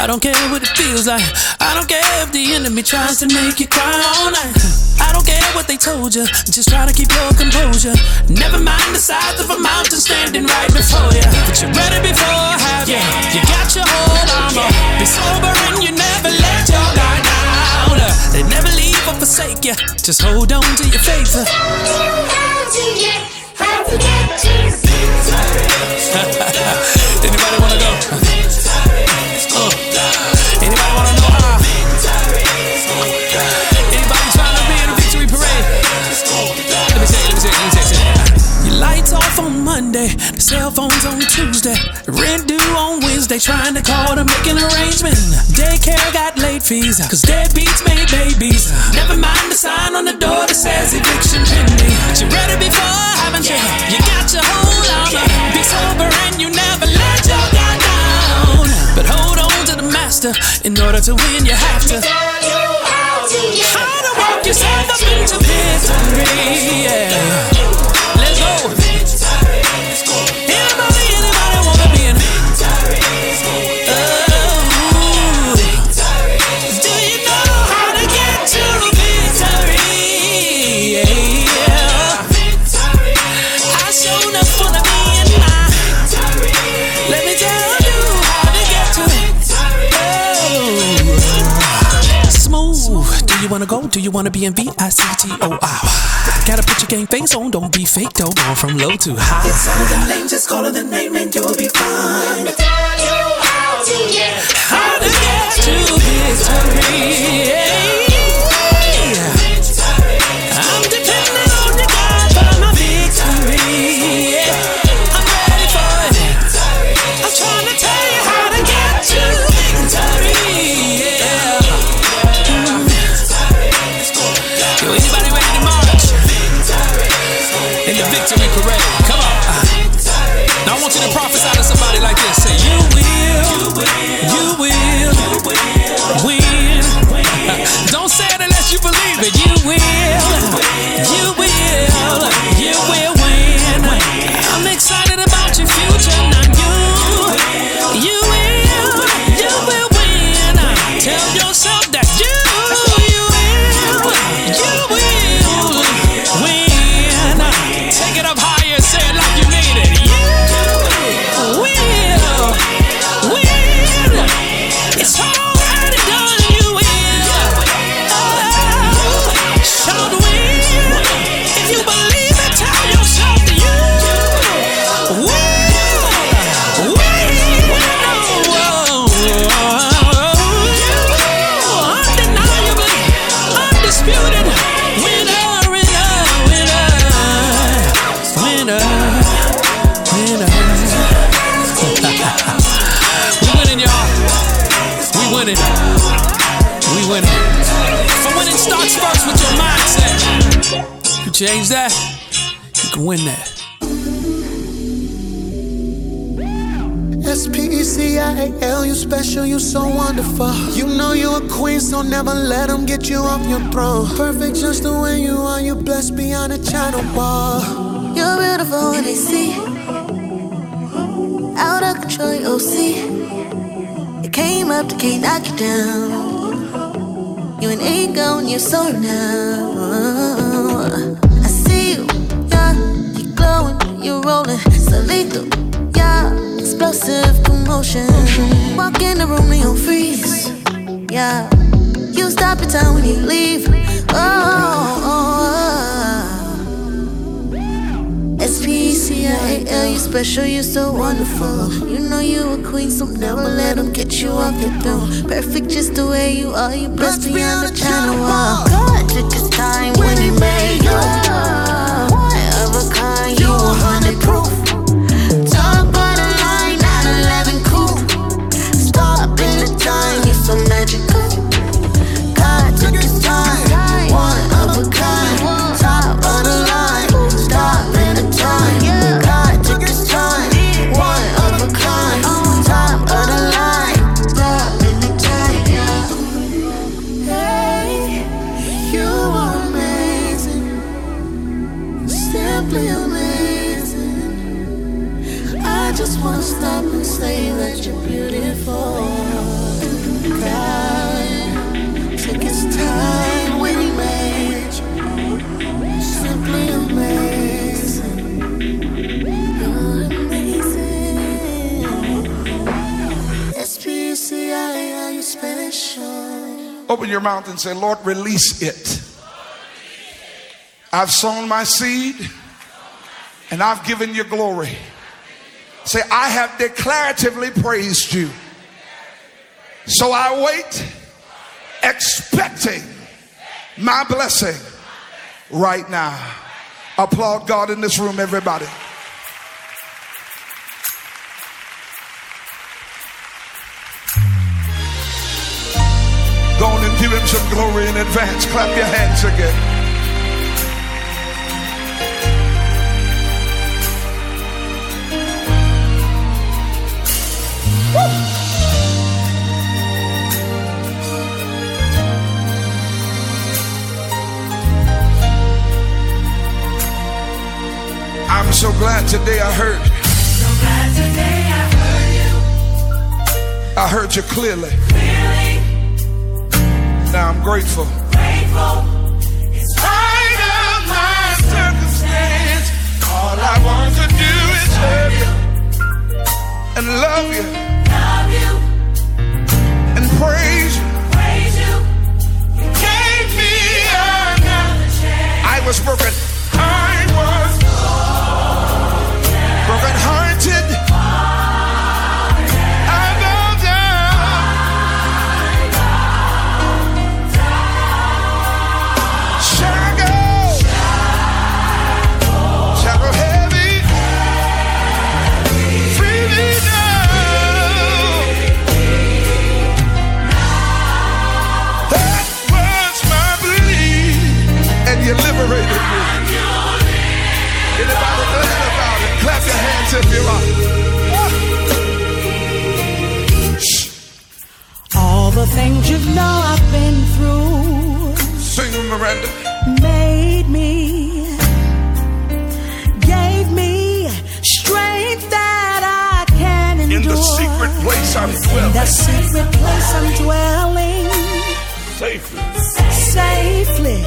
I don't care what it feels like. I don't care if the enemy tries to make you cry all night. I don't care what they told you. Just try to keep your composure. Never mind the size of a mountain standing right before you. But you're ready before have you. You got your whole armor. Be sober and you never let your guard down. Uh, they never leave or forsake you. Just hold on to your faith. Uh. Anybody wanna go? Uh, anybody wanna know how? Anybody trying to be in a victory parade? Let me let me let me. Your lights off on Monday, the cell phone's on Tuesday, rent due on Wednesday, trying to call to make an arrangement. Daycare got late fees, cause deadbeats made babies. Never mind the sign on the door that says eviction pending. But you ready before, haven't you? You got your whole armor. Be sober and you never let to master, in order to win, you have to. How to walk yourself up into victory. Yeah. You wanna be in V I C T O R? Gotta put your game face on, don't be fake though. Going from low to high. It's under the name, just call it the name and you'll be fine. How to get to victory? You that, you can win that. S-P-E-C-I-A-L, you special, you so wonderful. You know you a queen, so never let them get you off your throne. Perfect just the way you are, you blessed beyond a China wall. You're beautiful when they see. Out of control, you see. You came up to can't knock you down. You an ego and you're so now. Rolling, so lethal, yeah. Explosive commotion. Walk in the room and you freeze, yeah. You stop your time when you leave. Oh, oh, oh. S-P-E-C-I-A-L, you special, you so wonderful. You know you a queen, so never let them get you off your throne. Perfect just the way you are, you blessed beyond the China wall. God took his time when he made you. Your mouth and say, Lord, release it. I've sown my seed and I've given you glory. Say, I have declaratively praised you. So I wait, expecting my blessing right now. Applaud God in this room, everybody. Give him some glory in advance. Clap your hands again. I'm so glad today I heard. I heard you clearly. Now I'm grateful. In spite of my circumstance, all I want to do is serve you and love you and praise you. You gave me another chance. I was broken. Things you know I've been through Sing Miranda. made me, gave me strength that I can endure. In the secret place I'm In dwelling. the secret place I'm dwelling Safely. safely,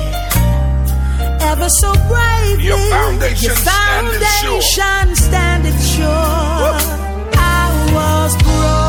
ever so bravely. Your foundation Your standeth sure. foundation standeth sure. I was broken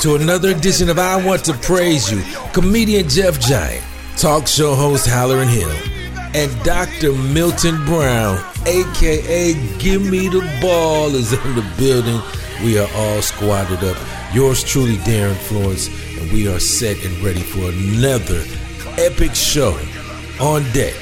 to another edition of I Want to Praise You. Comedian Jeff Giant, talk show host Hallerin Hill, and Dr. Milton Brown, aka Give Me the Ball, is in the building. We are all squatted up. Yours truly, Darin Florence, and we are set and ready for another epic show on deck.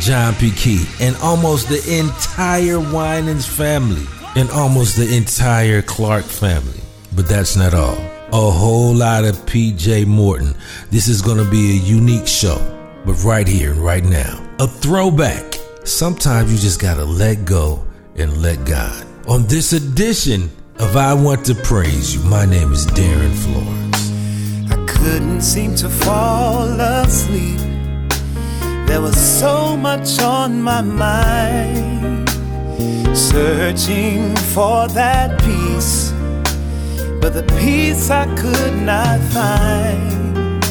John P. Kee and almost the entire Winans family and almost the entire Clark family. But that's not all. A whole lot of PJ Morton. This is going to be a unique show, but right here and right now. A throwback. Sometimes you just got to let go and let God. On this edition of I Want to Praise You, my name is Darin Florence. I couldn't seem to fall asleep. There was so much on my mind, searching for that peace, but the peace I could not find.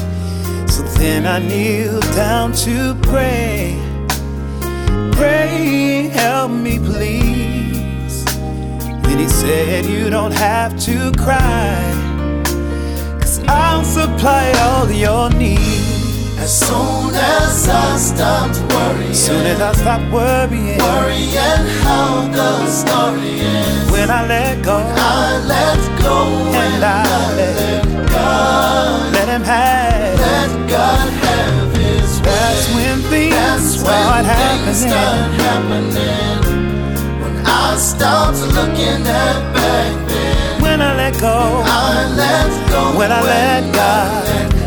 So then I kneeled down to pray. Pray, help me, please. Then he said, You don't have to cry, cause I'll supply all your needs. As soon as I stopped worrying, Soon as I stop worrying, worrying how the story ends, when I let go I let go and I let God, let him have, let God have His way. that's when things That's start when things start happening. happening. When I stopped looking at back then, When I let go, I let go. when I let God, let God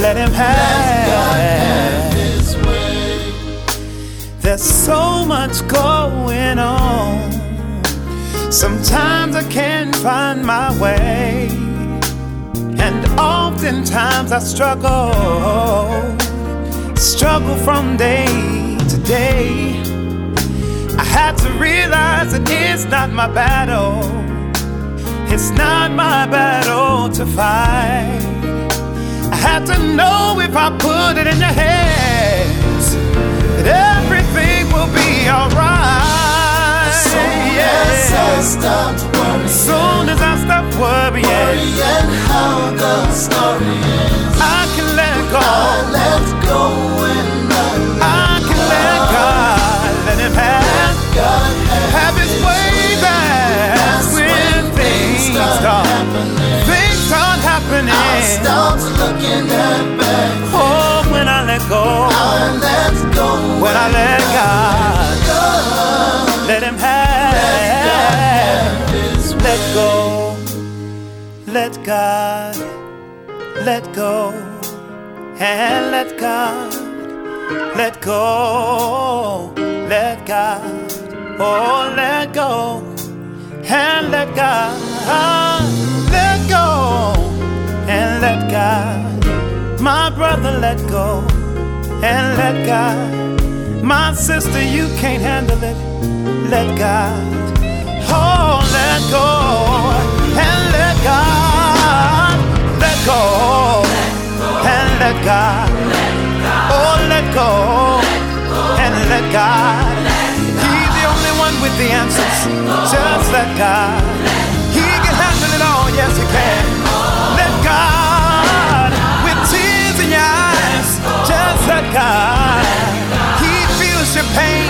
let him have. His way. There's so much going on. Sometimes I can't find my way, and oftentimes I struggle, struggle from day to day. I had to realize that it's not my battle, it's not my battle to fight. I had to know if I put it in your hands that everything will be alright. Soon as I stopped worrying, Soon as I stop worrying, worrying how the story ends, I can let go. I let go and I I can let God let Him have, God have have His way. That's when things start, start happening. I stopped looking at back. Oh, when I let go, I let go. when I let God, let Him have. His Let go, let God, let go, and let God, let go, let God, oh, let go, and let God, let let God, my brother, let go, and let God, my sister, you can't handle it, let God. Oh, let go and let God. Let go and let God. Oh, let go and let God. He's the only one with the answers. Just let God. He can handle it all. Yes, he can. Let God. He feels your pain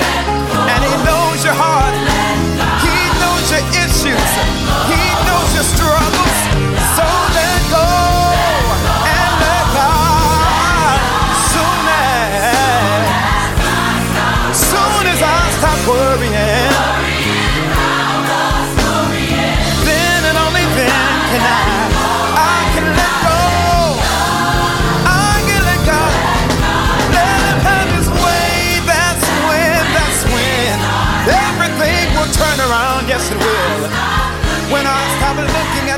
and he knows your heart. He knows your issues. He knows your struggles. So When I stop looking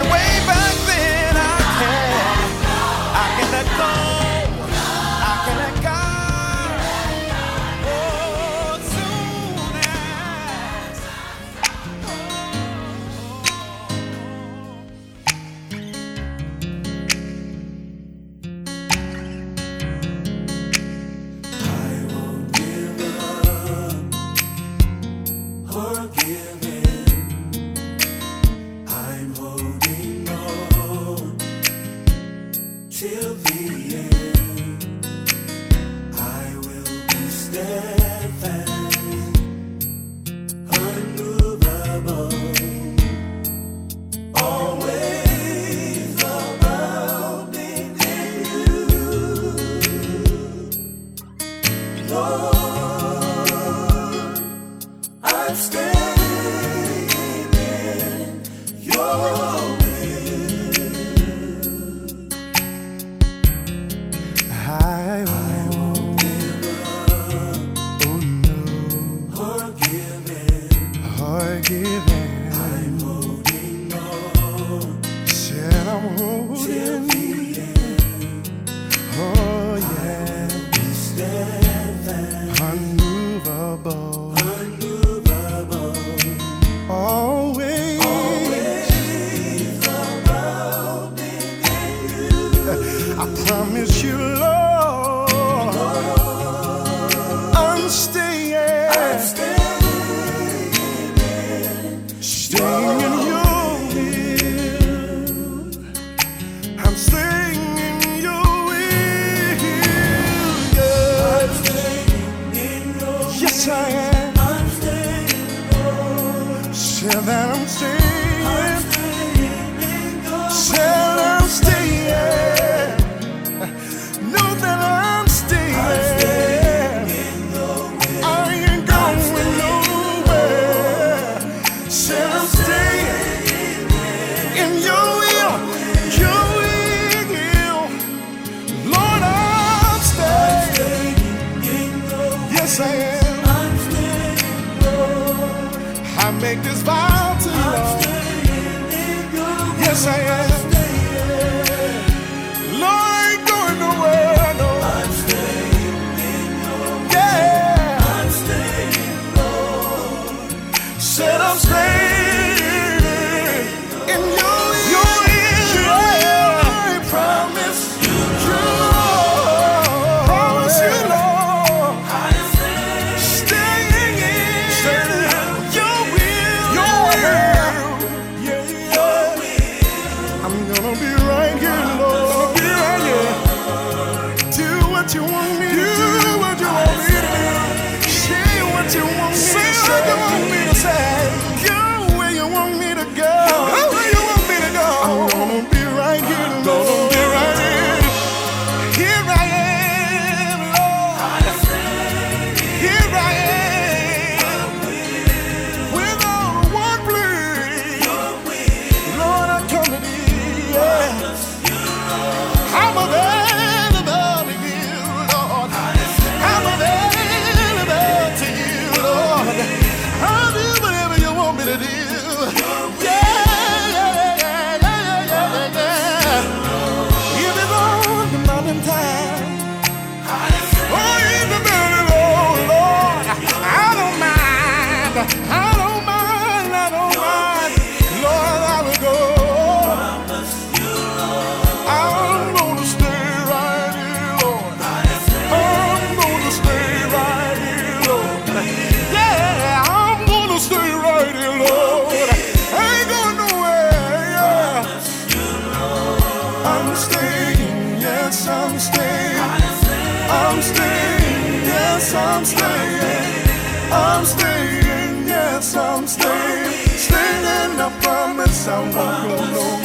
I won't.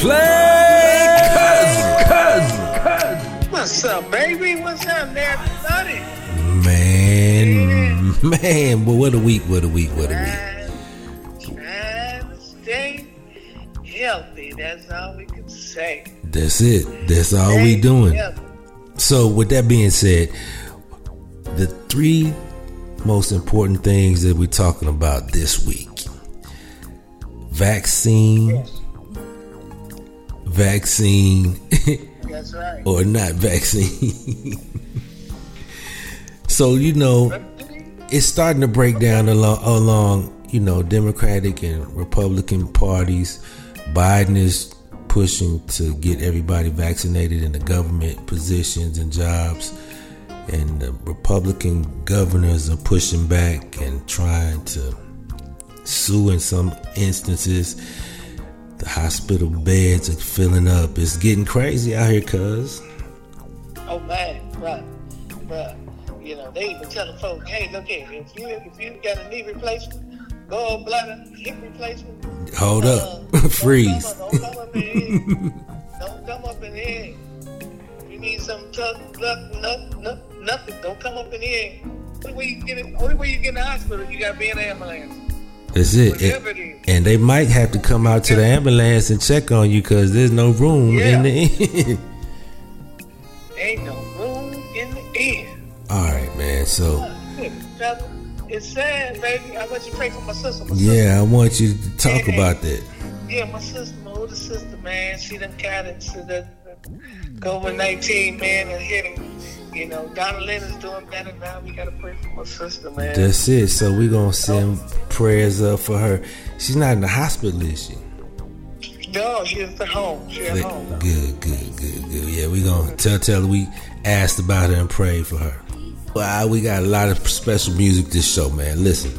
Play cousin, cousin, cousin. What's up, baby? What's up, there, buddy? Man, man, but what a week, what a week, what a week. Trying to stay healthy. That's all we say. That's it. That's all we doing. So, with that being said, the three most important things that we're talking about this week vaccine, vaccine, That's right. or not vaccine. so, you know, it's starting to break down along, along, you know, Democratic and Republican parties. Biden is pushing to get everybody vaccinated in the government positions and jobs. And the Republican governors are pushing back and trying to sue in some instances. The hospital beds are filling up. It's getting crazy out here, cuz. Oh man, right, right. You know, they even telling folks, hey, look here, if you if you got a knee replacement, go bladder, hip replacement. Hold uh, up. Freeze. Don't come up in here. don't come up in here. You need some tough luck, no, no, nothing. Don't come up in here. Only way you get it, only way you get in the hospital, you gotta be in an ambulance. That's it. And, and they might have to come out to the ambulance and check on you because there's no room in the Ain't no room in the air. All right, man. So, It's sad, baby. I want you to pray for my sister. My yeah, I want you to talk Yeah. about that. Yeah, my sister, my older sister, man, she done got it to the COVID 19, man, and hit him. You know, Donna Lynn is doing better now. We gotta pray for my sister, man. That's it. So we're gonna send prayers up for her. She's not in the hospital, is she? No, she's at home. She's at home. good, good, good, good. Yeah, we're gonna tell tell her we asked about her and prayed for her. Well, we got a lot of special music this show, man. Listen,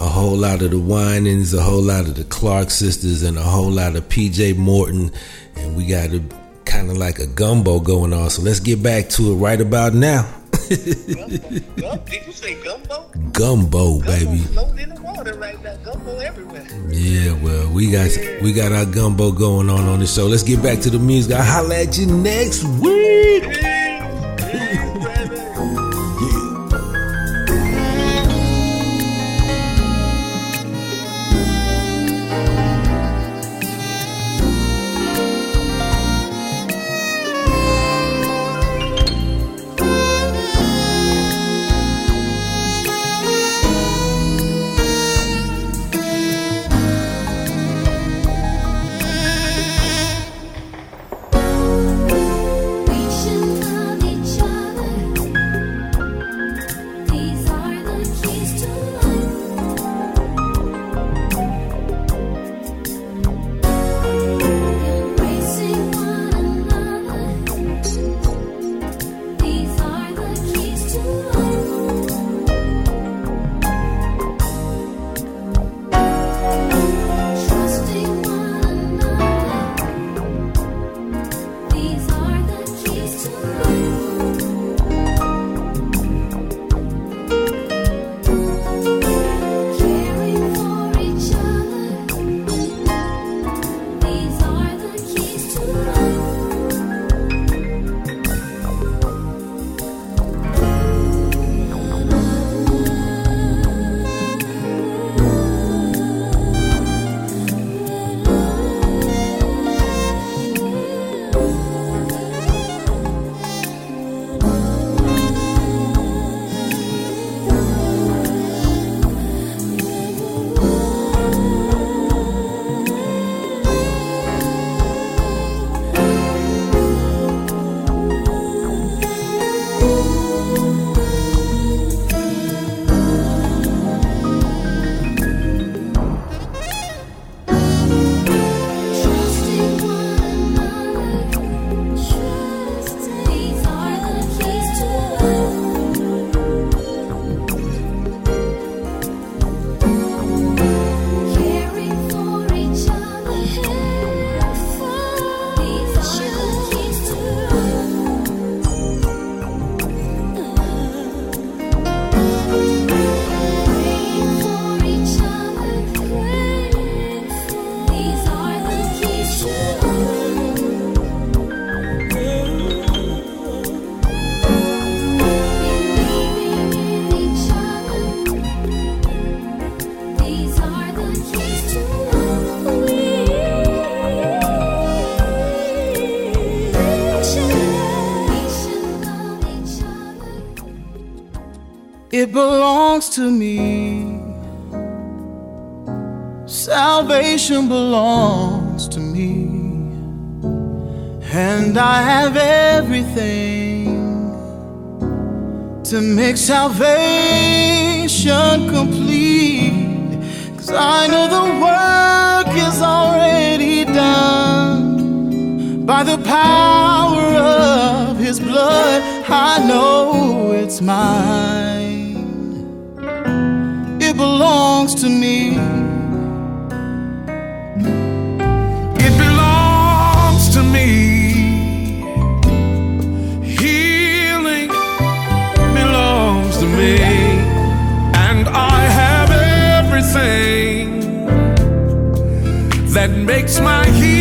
a whole lot of the Winans, a whole lot of the Clark sisters, and a whole lot of PJ Morton. And we got a kind of like a gumbo going on. So let's get back to it right about now. Gum, did you say gumbo? Gumbo, baby. Floating in the water right now. Gumbo everywhere. Yeah, well, we got we got our gumbo going on on the show. Let's get back to the music. I'll holla at you next week. We It belongs to me. Salvation belongs to me. And I have everything to make salvation complete. Cause I know the work is already done by the power of his blood. I know it's mine. To me. It belongs to me. Healing belongs to me. And I have everything that makes my healing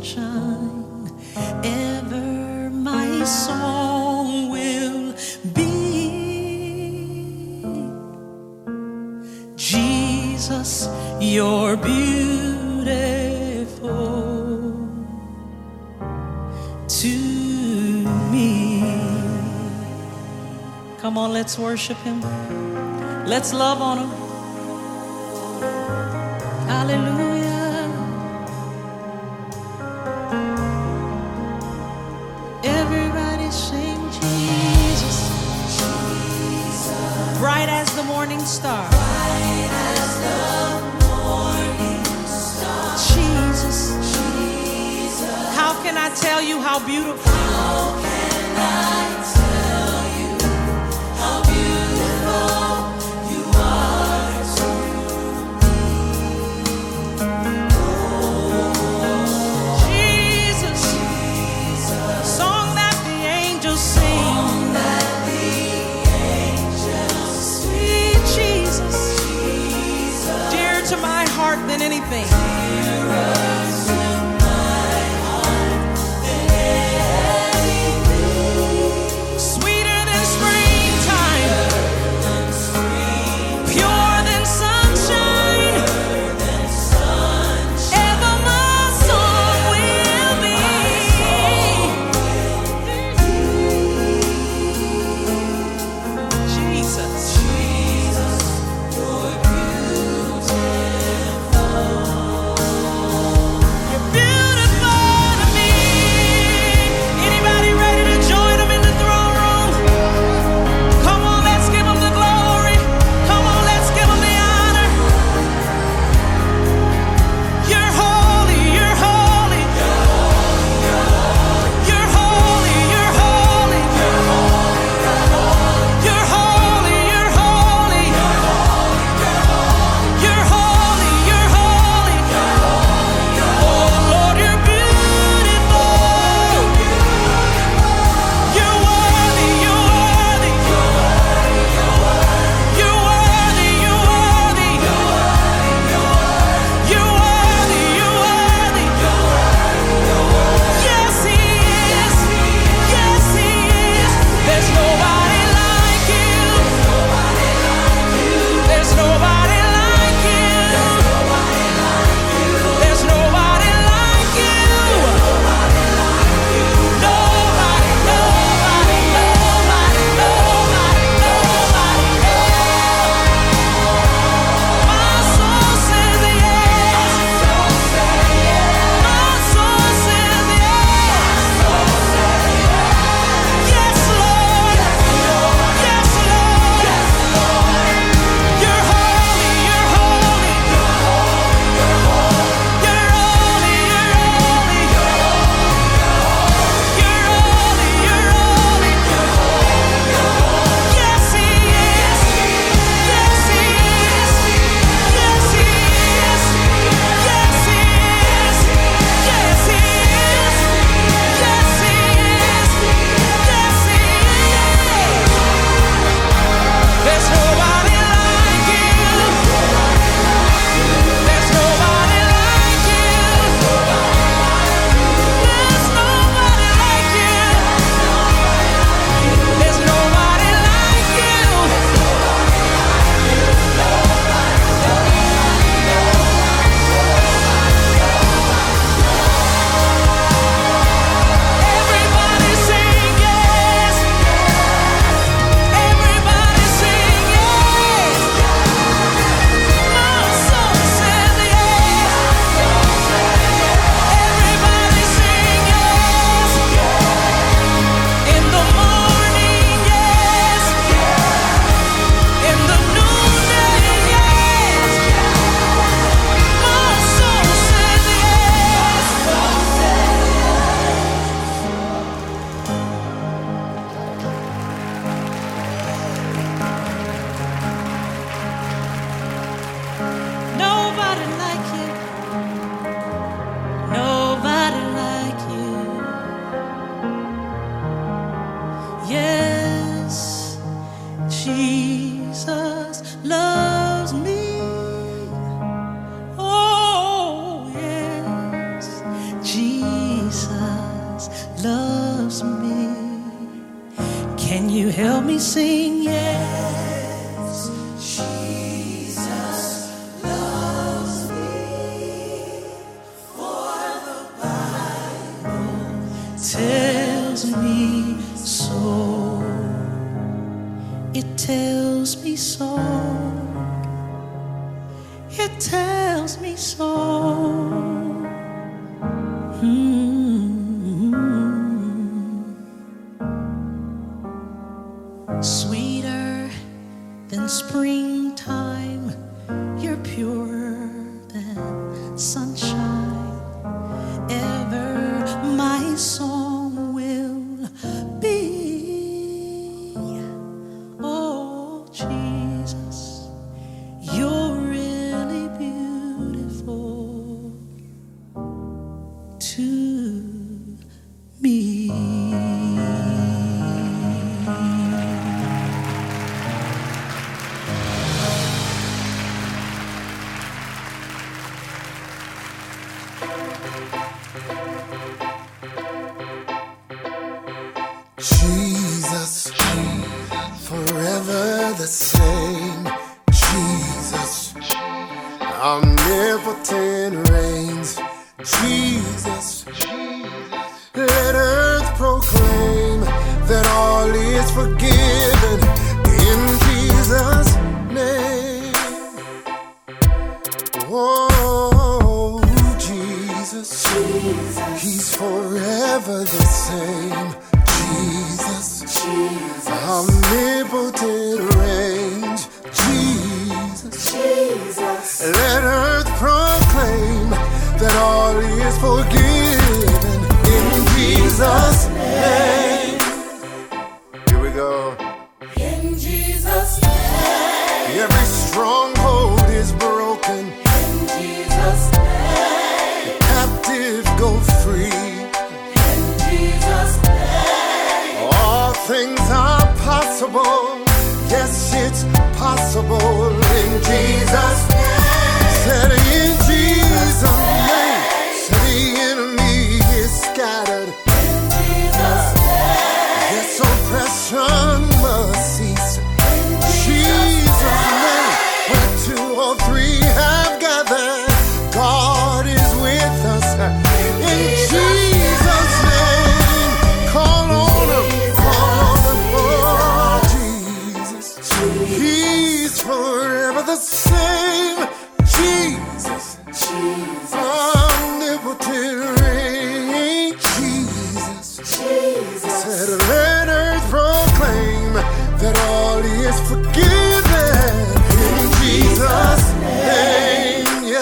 sunshine. Ever my song will be. Jesus, you're beautiful to me. Come on, let's worship Him. Let's love on Him.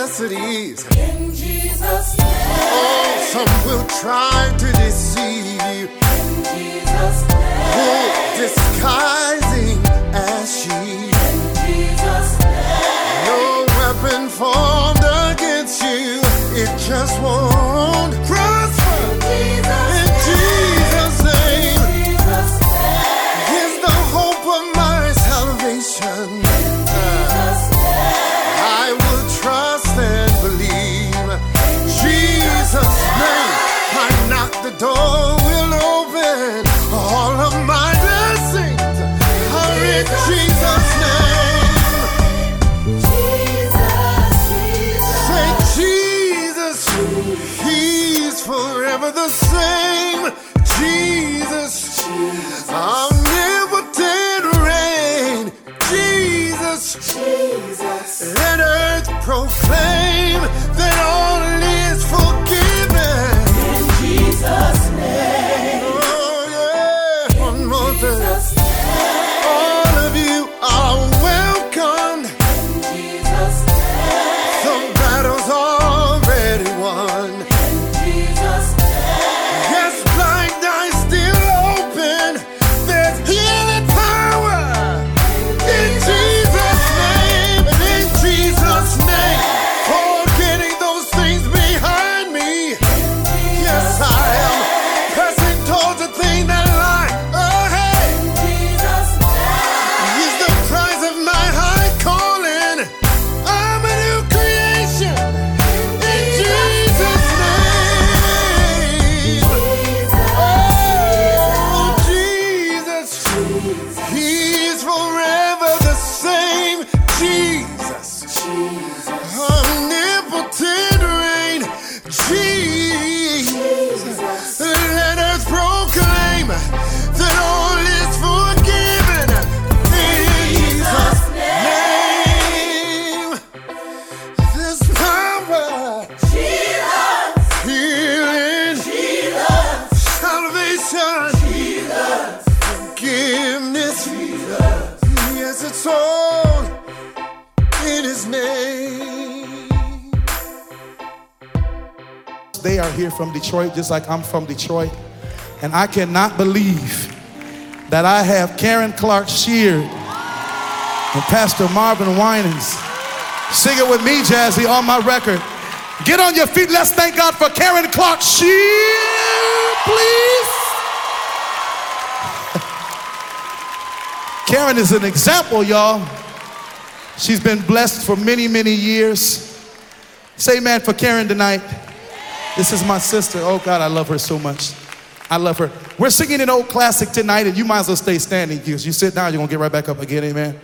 necessities. In Jesus' name. Oh, some will try to deceive you. In Jesus' name. Oh, disguising as she. In Jesus' name. No weapon formed against you. It just won't. Detroit, just like I'm from Detroit. And I cannot believe that I have Karen Clark Sheard and Pastor Marvin Winans. Sing it with me, Jazzy, on my record. Get on your feet. Let's thank God for Karen Clark Sheard, please. Karen is an example, y'all. She's been blessed for many, many years. Say man for Karen tonight. This is my sister. Oh God, I love her so much. I love her. We're singing an old classic tonight, and you might as well stay standing because you sit down, you're gonna get right back up again, amen.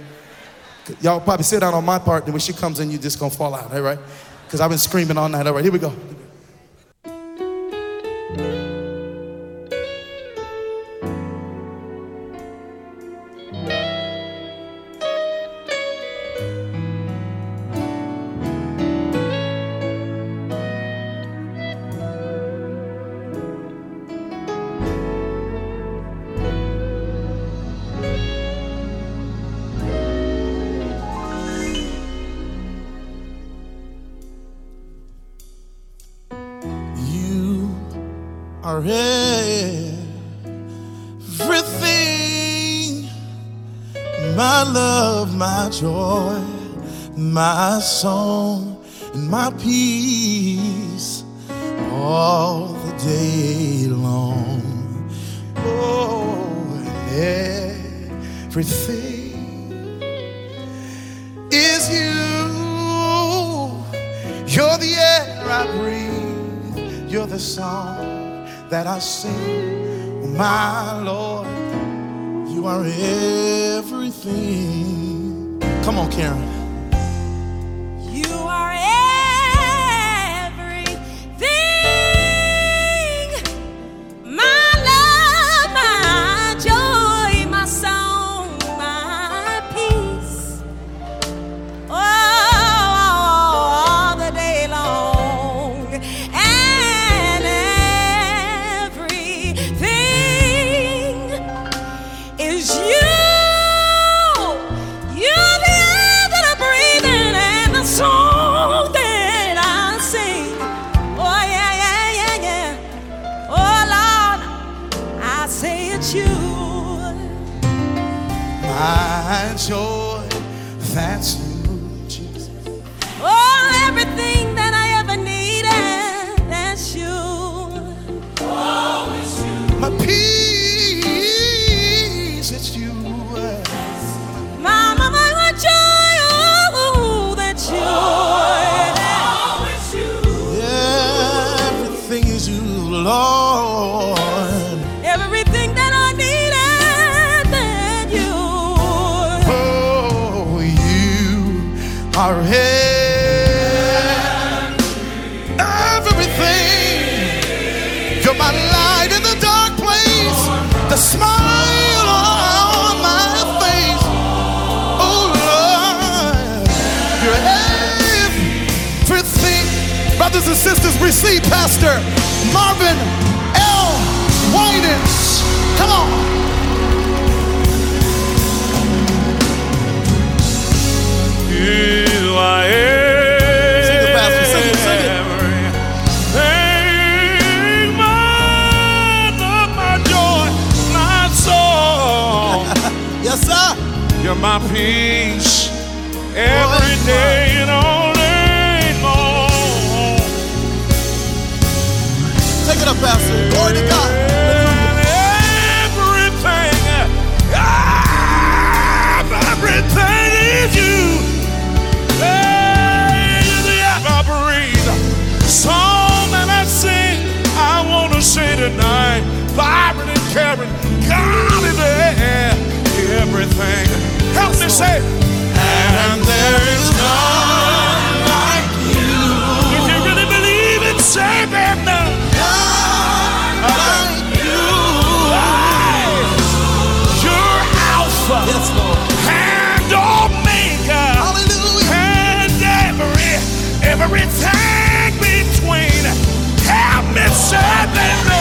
Y'all probably sit down on my part, and when she comes in, you're just gonna fall out, all right? Because I've been screaming all night. All right, here we go. My song, and my peace all the day long. Oh, everything is you. You're the air I breathe. You're the song that I sing. My Lord, you are everything. Come on, Karen. Receive Pastor Marvin L. Winans. Come on. You are Sing it, Pastor. Sing it, sing it. My love, my joy, my soul. Yes, sir. You're my peace every day Pastor. Glory to God. Everything, everything is you. Air I breathe, song that I sing, I wanna say tonight, vibrant and caring, God is there, everything. Help me say, and there is none like you. If you really believe it, say Something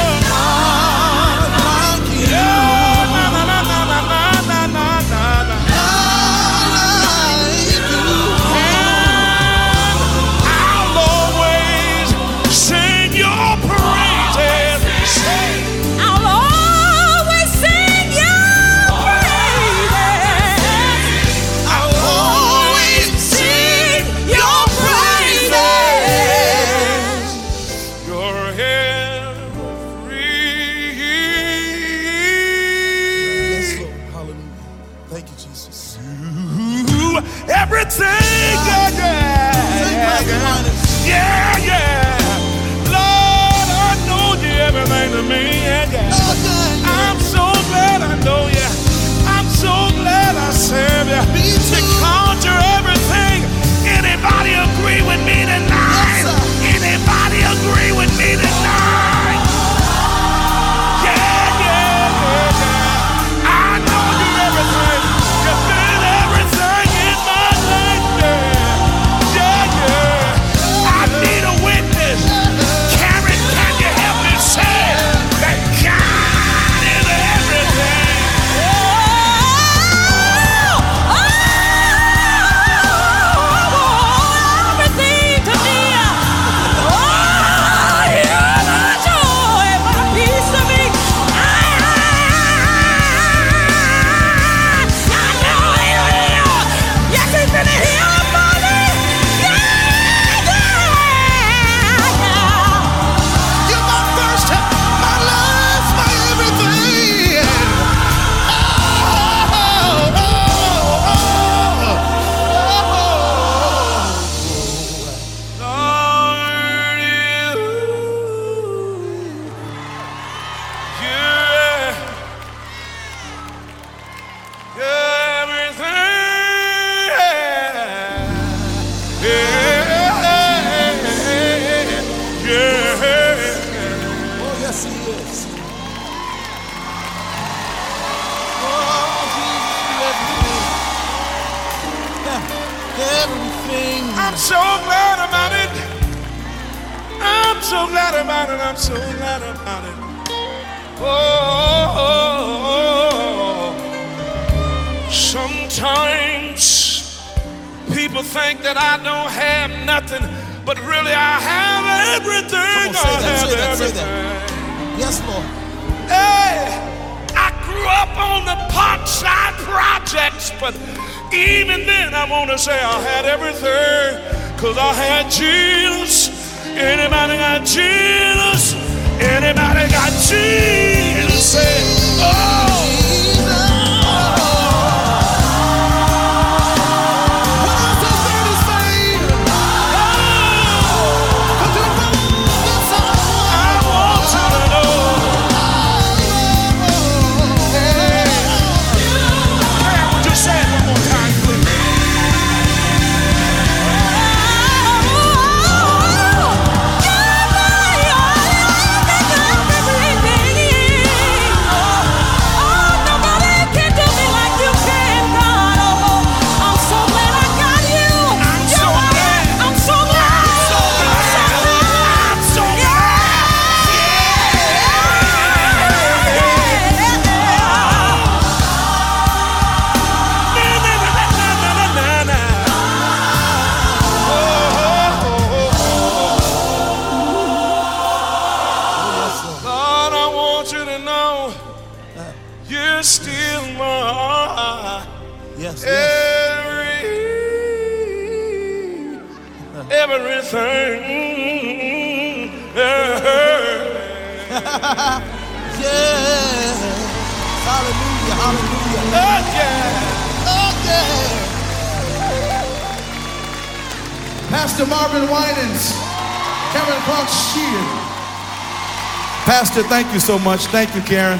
Thank you so much. Thank you, Karen.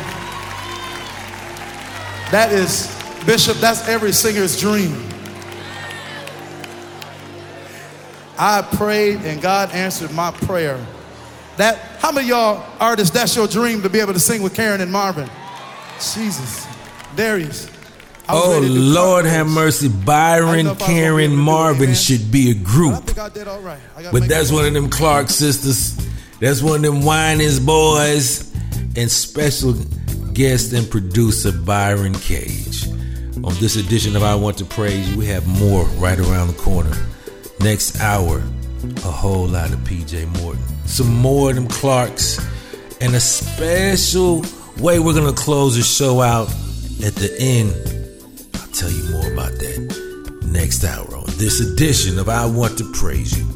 That is, Bishop, that's every singer's dream. I prayed and God answered my prayer. That how many of y'all artists that's your dream to be able to sing with Karen and Marvin? Jesus. Darius. Oh Lord, have mercy. I didn't know Byron, if I was gonna be able Karen, to do it, Marvin should be a group. think I did all right. I But that's one of them Clark sisters. That's one of them Winans boys. And special guest and producer Byron Cage. On this edition of I Want to Praise You, we have more right around the corner. Next hour, a whole lot of PJ Morton. Some more of them Clarks. And a special way we're going to close the show out at the end. I'll tell you more about that next hour on this edition of I Want to Praise You.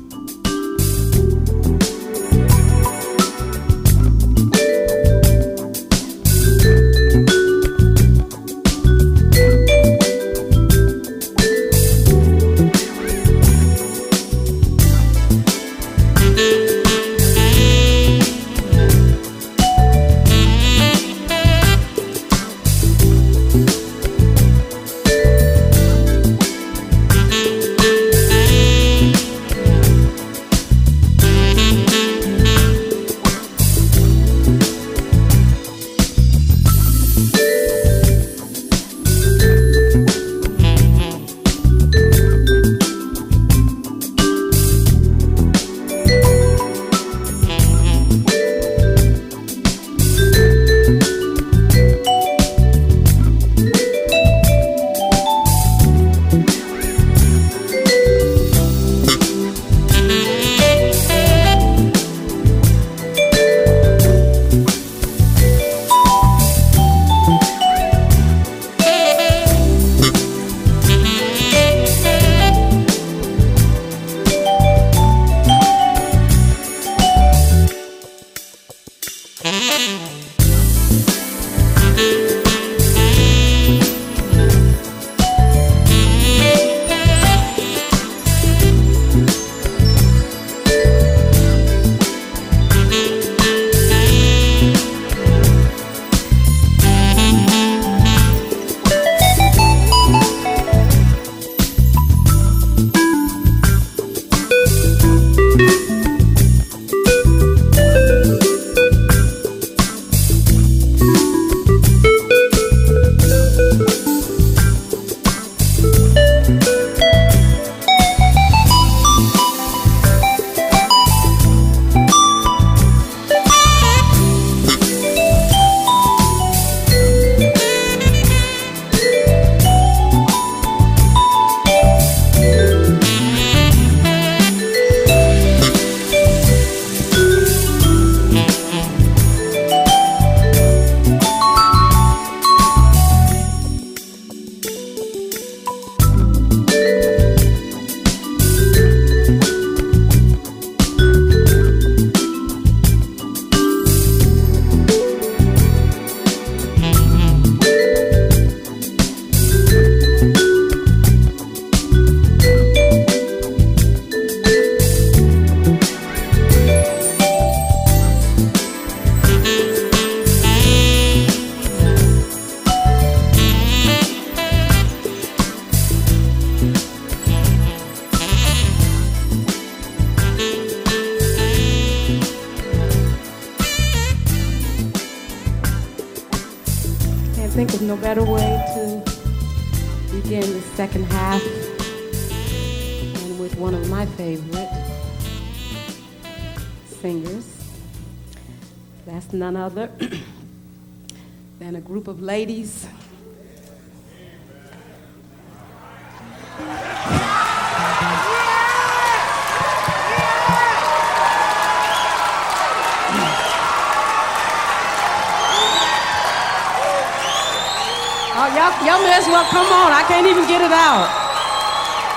Oh, y'all, y'all may as well come on. I can't even get it out.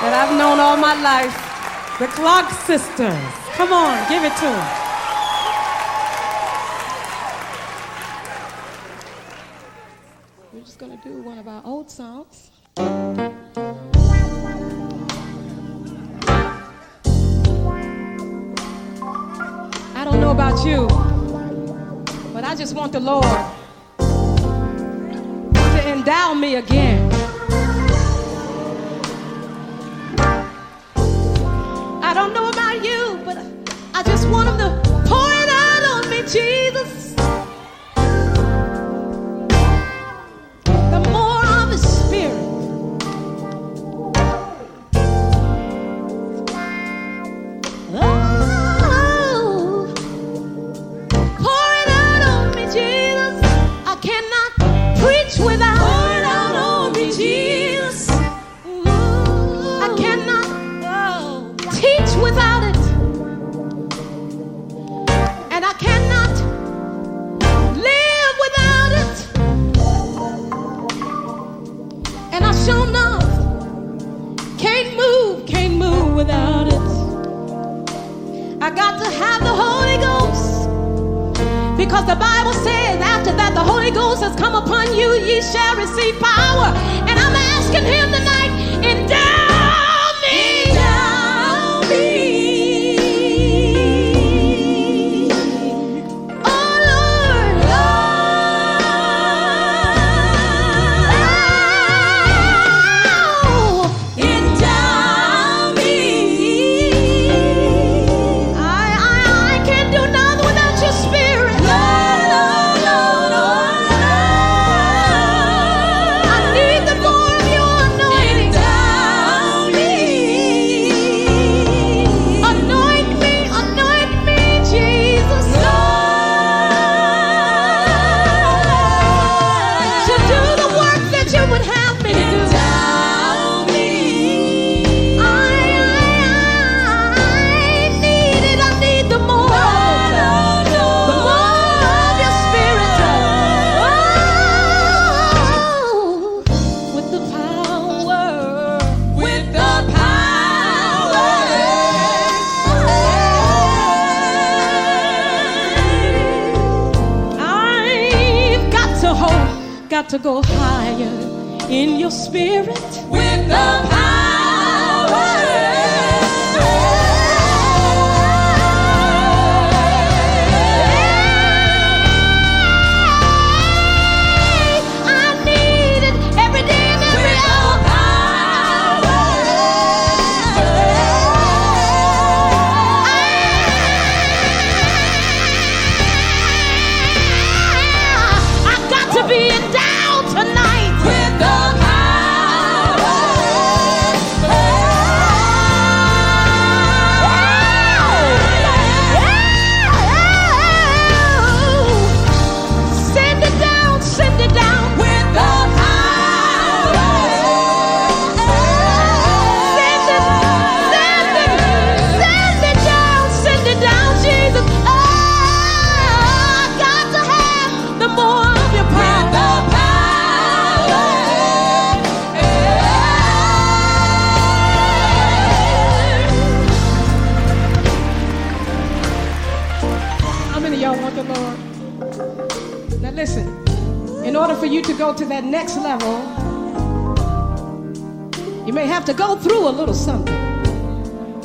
That I've known all my life. The Clark sisters. Come on, give it to them. We're just gonna do one of our old songs. I don't know about you, but I just want the Lord to endow me again. I don't know about you, but I just want him to pour it out on me, Jesus.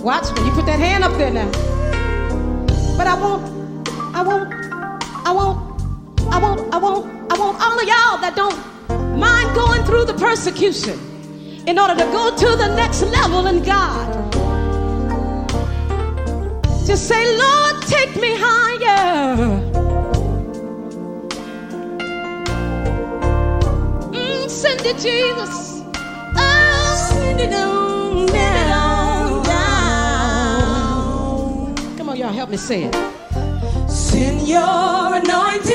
Watch me. You put that hand up there now. But I want, I want, I want, I want, I want, I want all of y'all that don't mind going through the persecution in order to go to the next level in God. Just say, Lord, take me higher. Mm, send it, Jesus. Oh, send it on. Y'all help me say it. señor. anointing.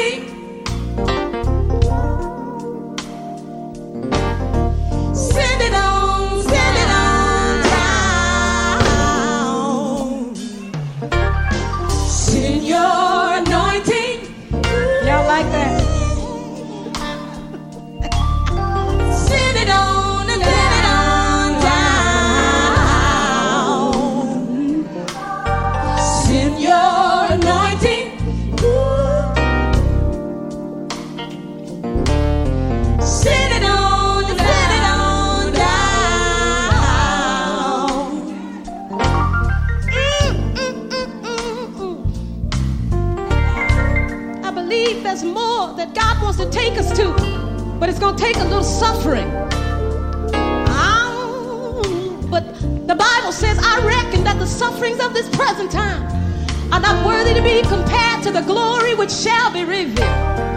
that God wants to take us to, but it's going to take a little suffering. Um, but the Bible says, I reckon that the sufferings of this present time are not worthy to be compared to the glory which shall be revealed.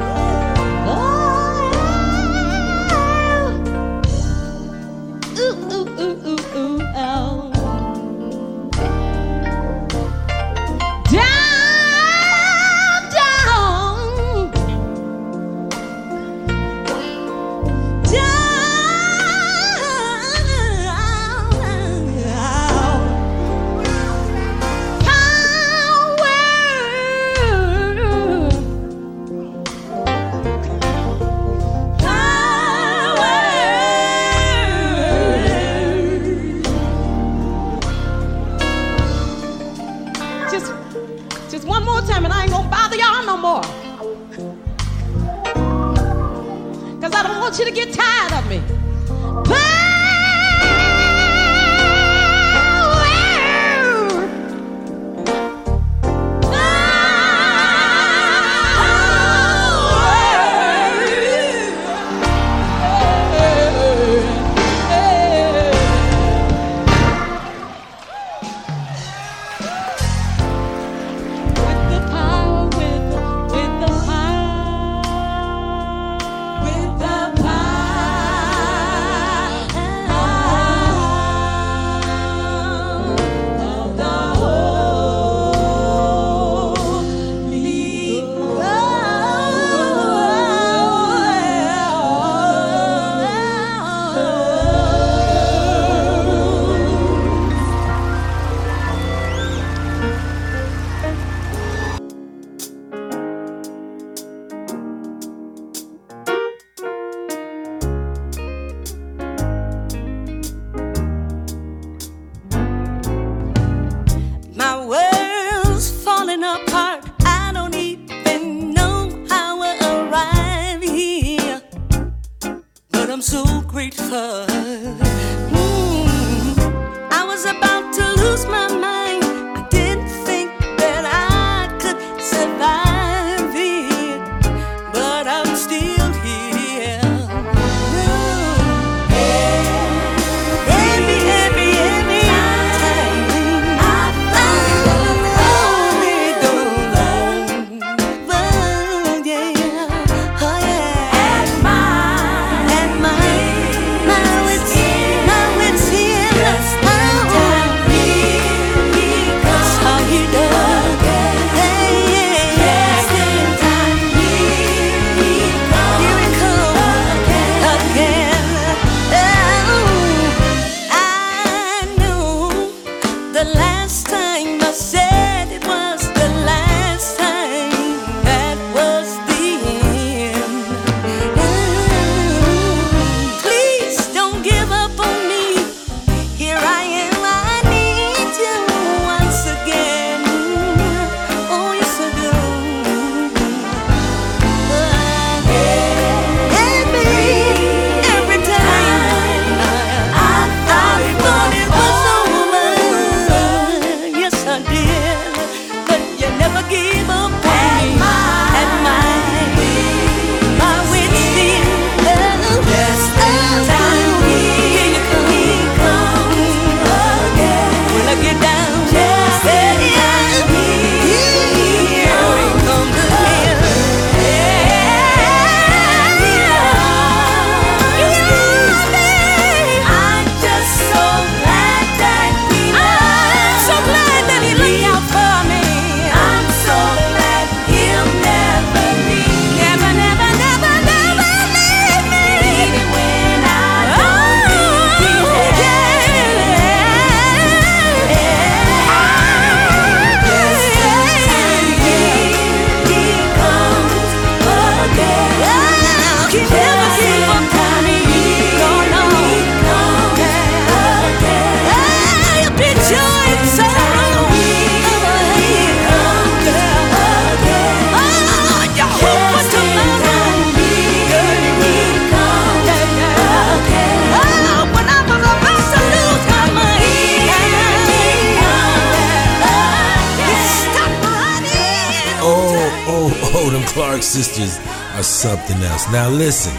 Now listen,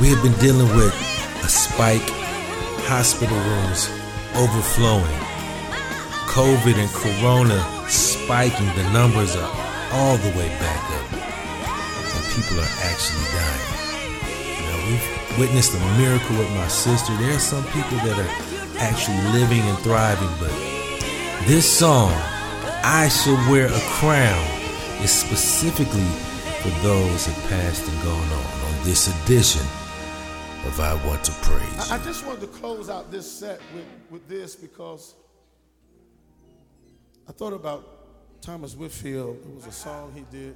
we have been dealing with a spike, hospital rooms overflowing, COVID and Corona spiking. The numbers are all the way back up, and people are actually dying. Now we've witnessed a miracle with my sister. There are some people that are actually living and thriving, but this song, I Shall Wear a Crown, is specifically for those that passed and gone on on this edition of I Want to Praise. I, I just wanted to close out this set with, with this because I thought about Thomas Whitfield. It was a song he did.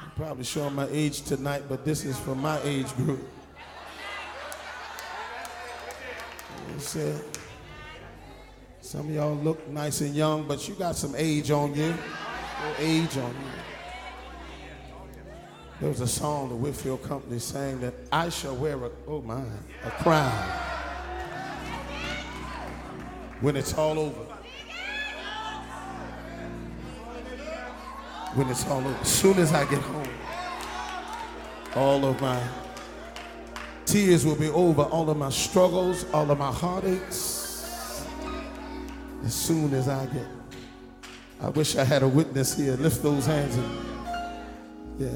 I'm probably showing my age tonight, but this is for my age group. Said, some of y'all look nice and young, but you got some age on you. Age on you. There was a song the Whitfield Company sang that I shall wear a oh my a crown when it's all over. When it's all over. As soon as I get home, all of my tears will be over, all of my struggles, all of my heartaches. As soon as I get. I wish I had a witness here. Lift those hands and yeah.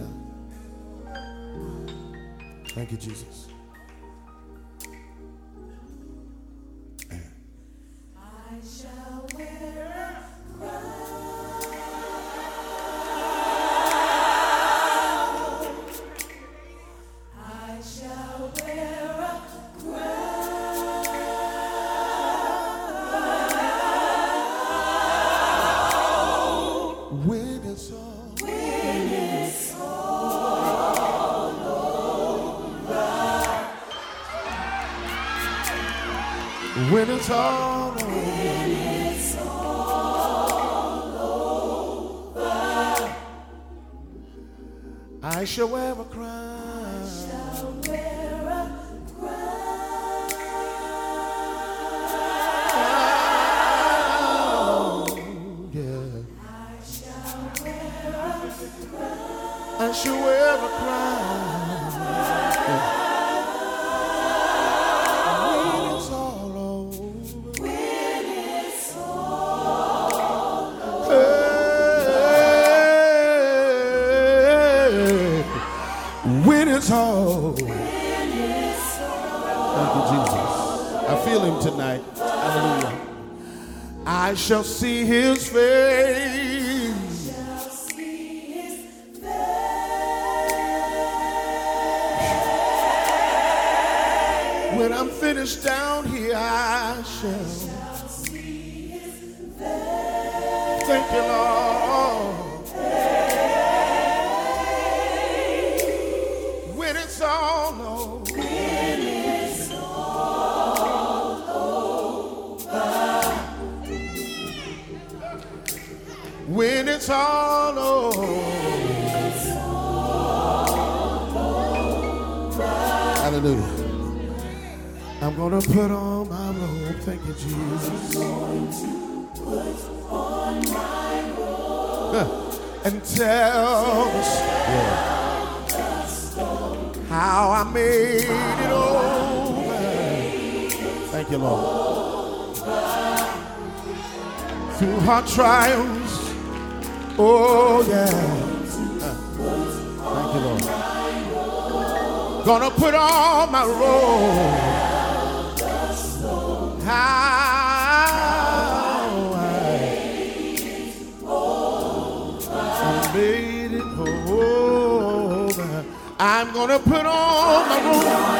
Thank you, Jesus. When it's all over. I shall wear a crown. Shall see gonna put on my robe. Thank you, Jesus. Huh. And tell the story how I made it over. Thank you, Lord. Through hard trials. Oh, yeah. Huh. Thank you, Lord. Gonna put on my robe. Gonna put on my robe.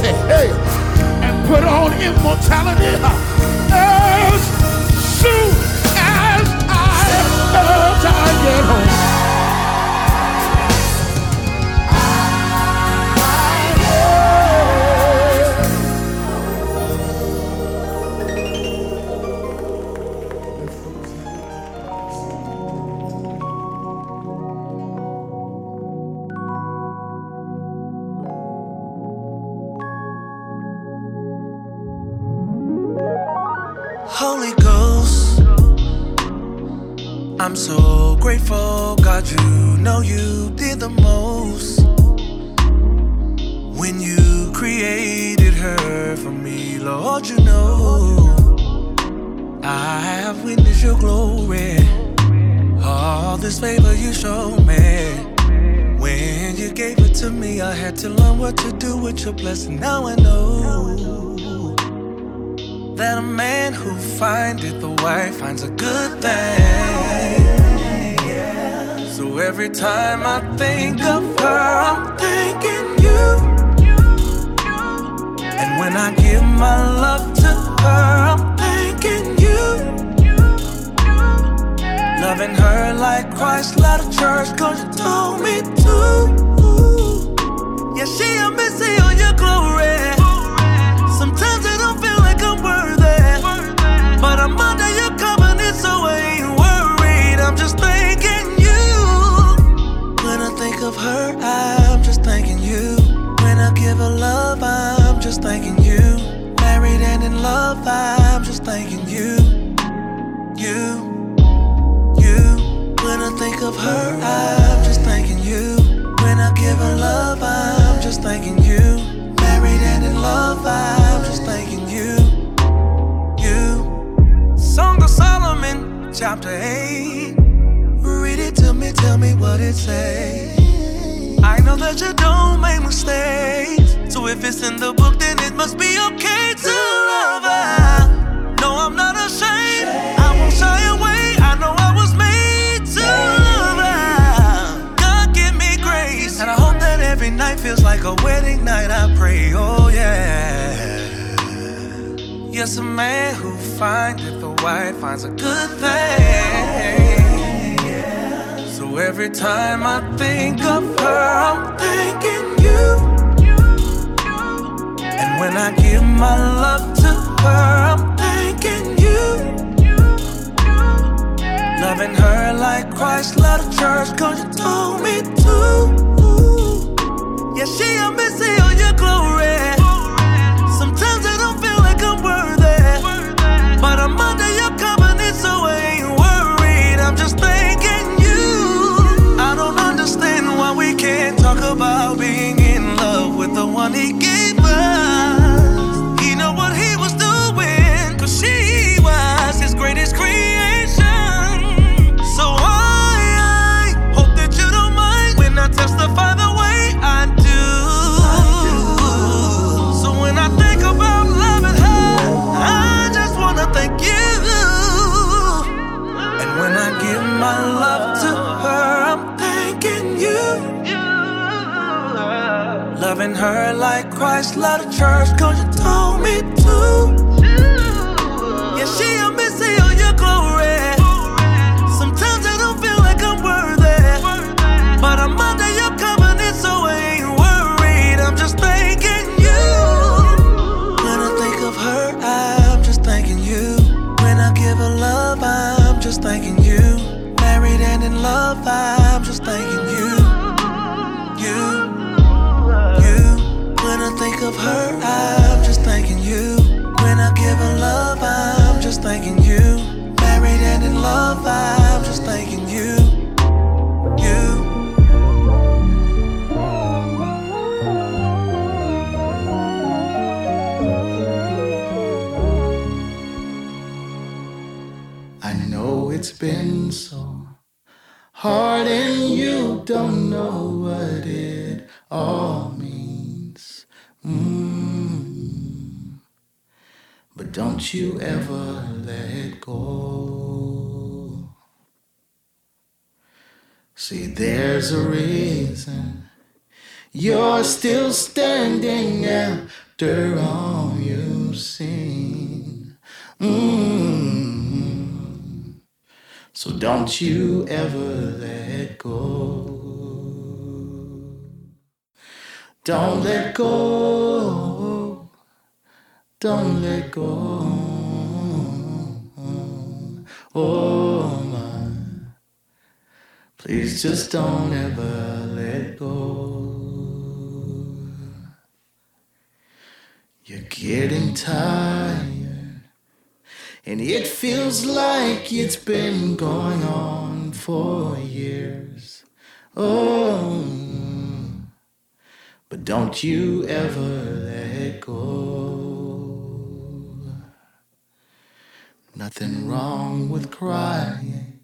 immortality hey, and put on immortality. As soon as I, as home. Every time I think of Christ, love the church, cause you go. See, there's a reason you're still standing after all you've seen. Mm. So don't you ever let go. Don't let go. Don't let go. Oh my. Please just don't ever let go. You're getting tired. And it feels like it's been going on for years. Oh, but don't you ever let go. Nothing wrong with crying.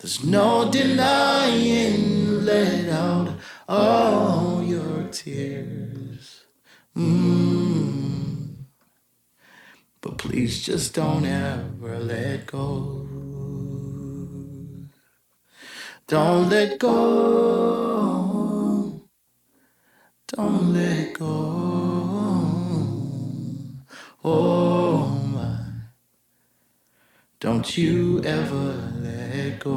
There's no denying, let out all your tears. Mm. But please just don't ever let go. Don't let go. Don't let go. Oh my. Don't you ever let go.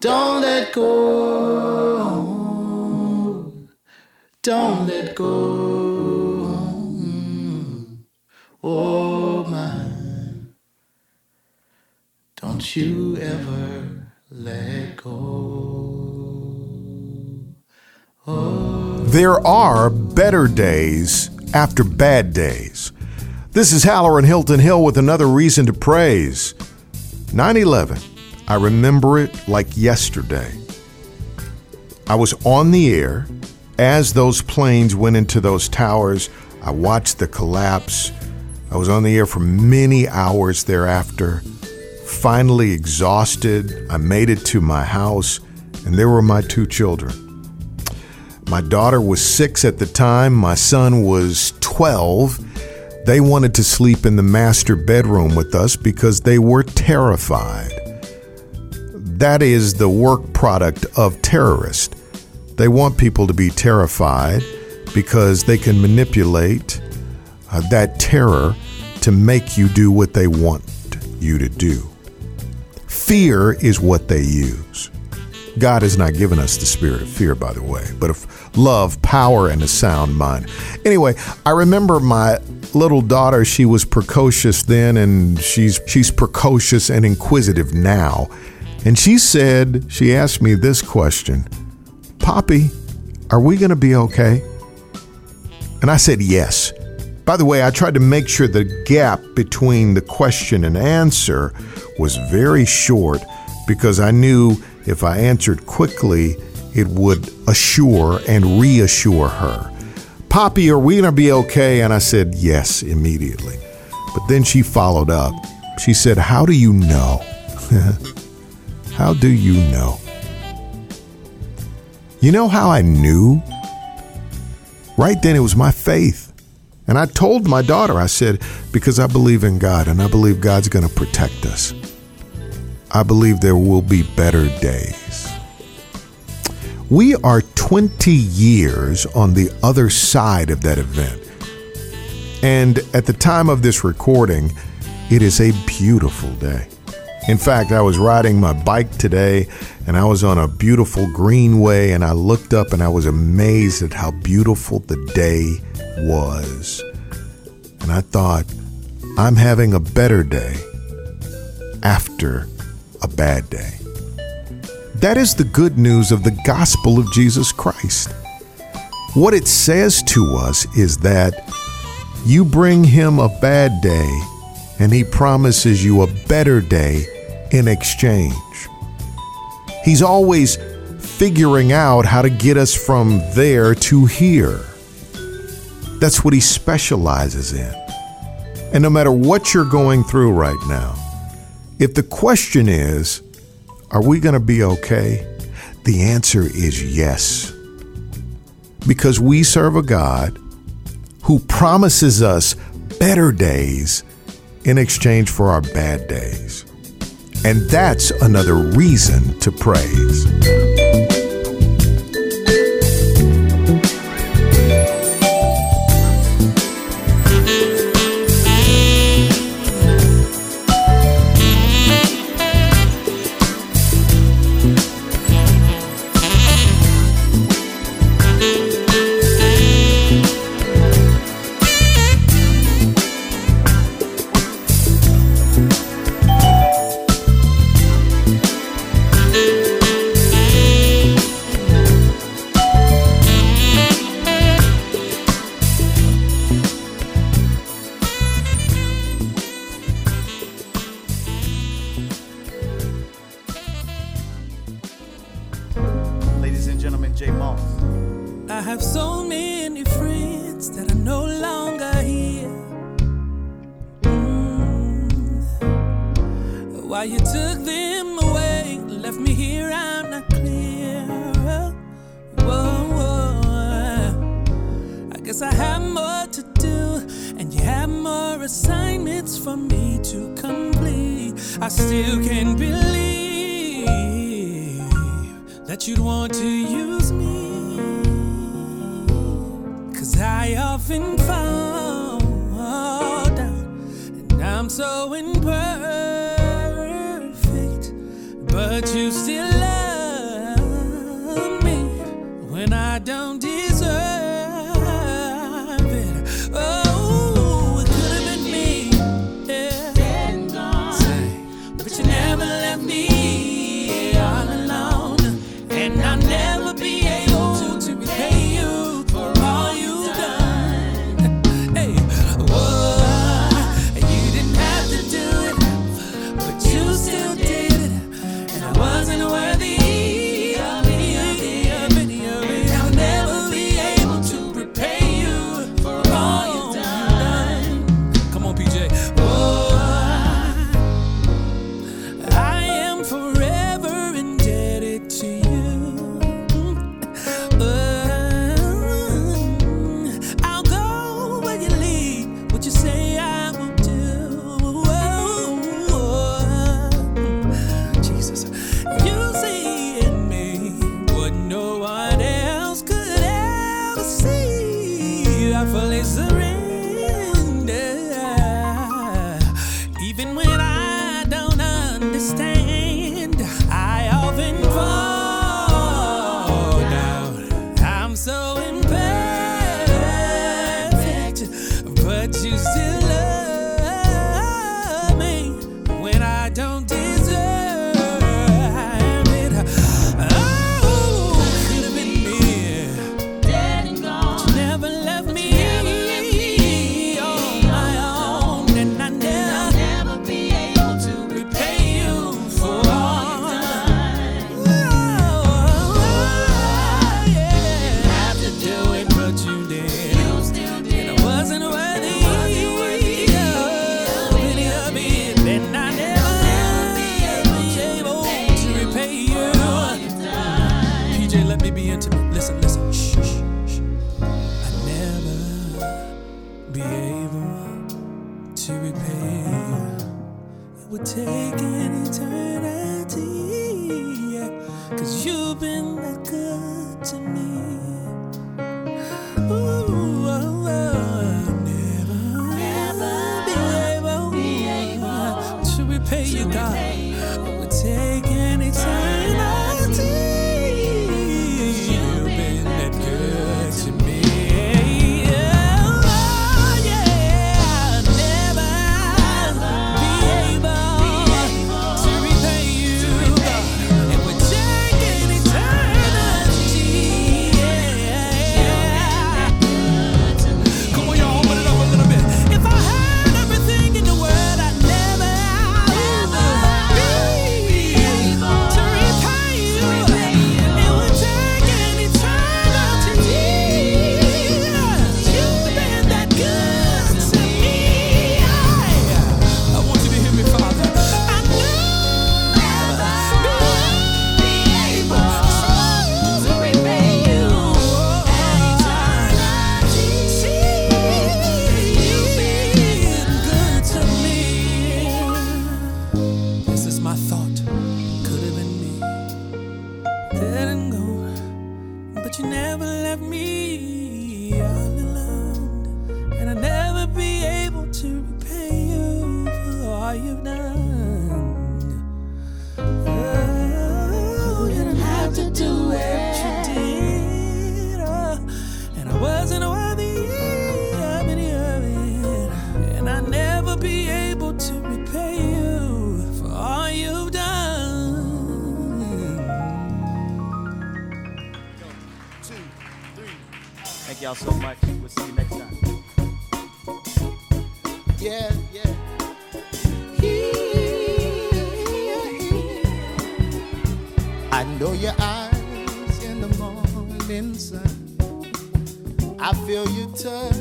Don't let go. Don't let go. Oh my, don't you ever let go. Oh. There are better days after bad days. This is Hallerin Hilton Hill with another reason to praise. 9 11. I remember it like yesterday. I was on the air as those planes went into those towers. I watched the collapse. I was on the air for many hours thereafter. Finally exhausted, I made it to my house, and there were my two children. My daughter was six at the time, my son was 12. They wanted to sleep in the master bedroom with us because they were terrified. That is the work product of terrorists. They want people to be terrified because they can manipulate uh, that terror to make you do what they want you to do. Fear is what they use. God has not given us the spirit of fear, by the way, but of love, power, and a sound mind. Anyway, I remember my little daughter, she was precocious then, and she's she's precocious and inquisitive now. And she said, she asked me this question Poppy, are we going to be okay? And I said, yes. By the way, I tried to make sure the gap between the question and answer was very short because I knew if I answered quickly, it would assure and reassure her. Poppy, are we going to be okay? And I said, yes, immediately. But then she followed up. She said, How do you know? how do you know? You know how I knew? Right then, it was my faith. And I told my daughter, I said, because I believe in God and I believe God's going to protect us. I believe there will be better days. We are 20 years on the other side of that event. And at the time of this recording, it is a beautiful day. In fact, I was riding my bike today and I was on a beautiful greenway and I looked up and I was amazed at how beautiful the day was. And I thought, I'm having a better day after a bad day. That is the good news of the gospel of Jesus Christ. What it says to us is that you bring him a bad day and he promises you a better day in exchange. He's always figuring out how to get us from there to here. That's what he specializes in. And no matter what you're going through right now, if the question is, are we going to be okay? The answer is yes. Because we serve a God who promises us better days in exchange for our bad days. And that's another reason to praise.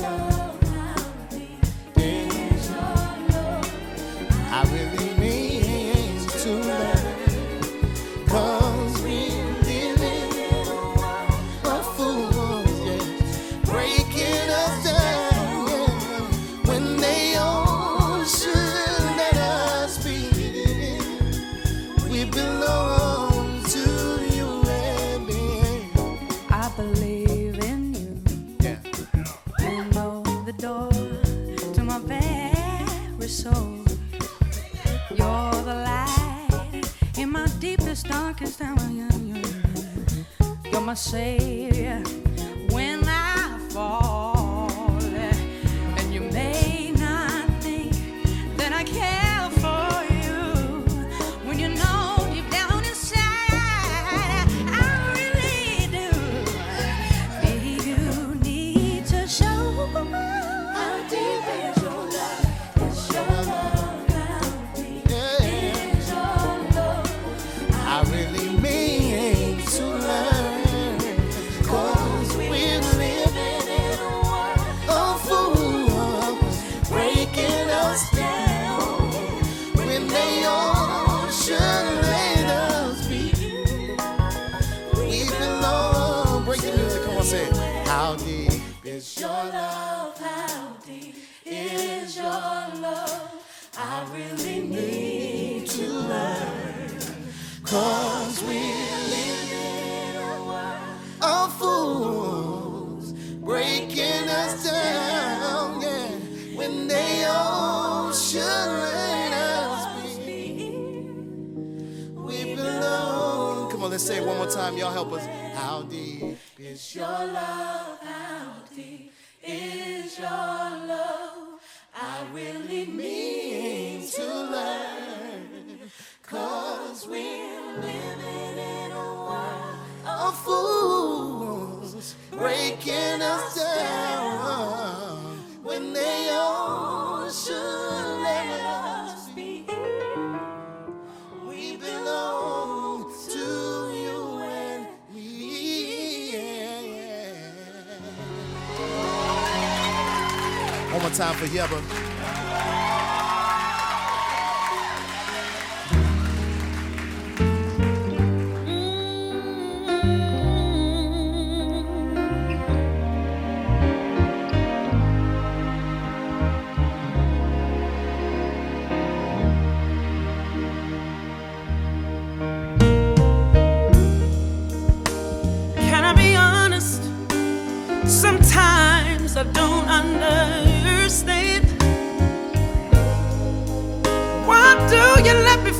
la la. cheia Your love. time for Yeba. Sometimes I don't understand understand. Why do you let me?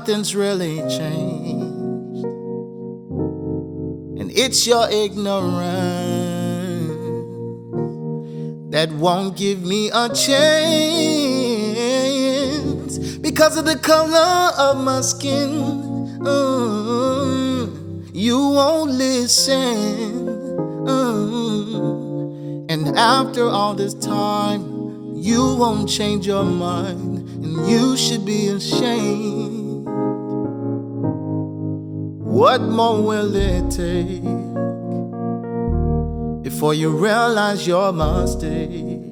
Nothing's really changed. And it's your ignorance that won't give me a chance because of the color of my skin. Mm, you won't listen. Mm, and after all this time, you won't change your mind, and you should be ashamed. What more will it take before you realize your mistakes?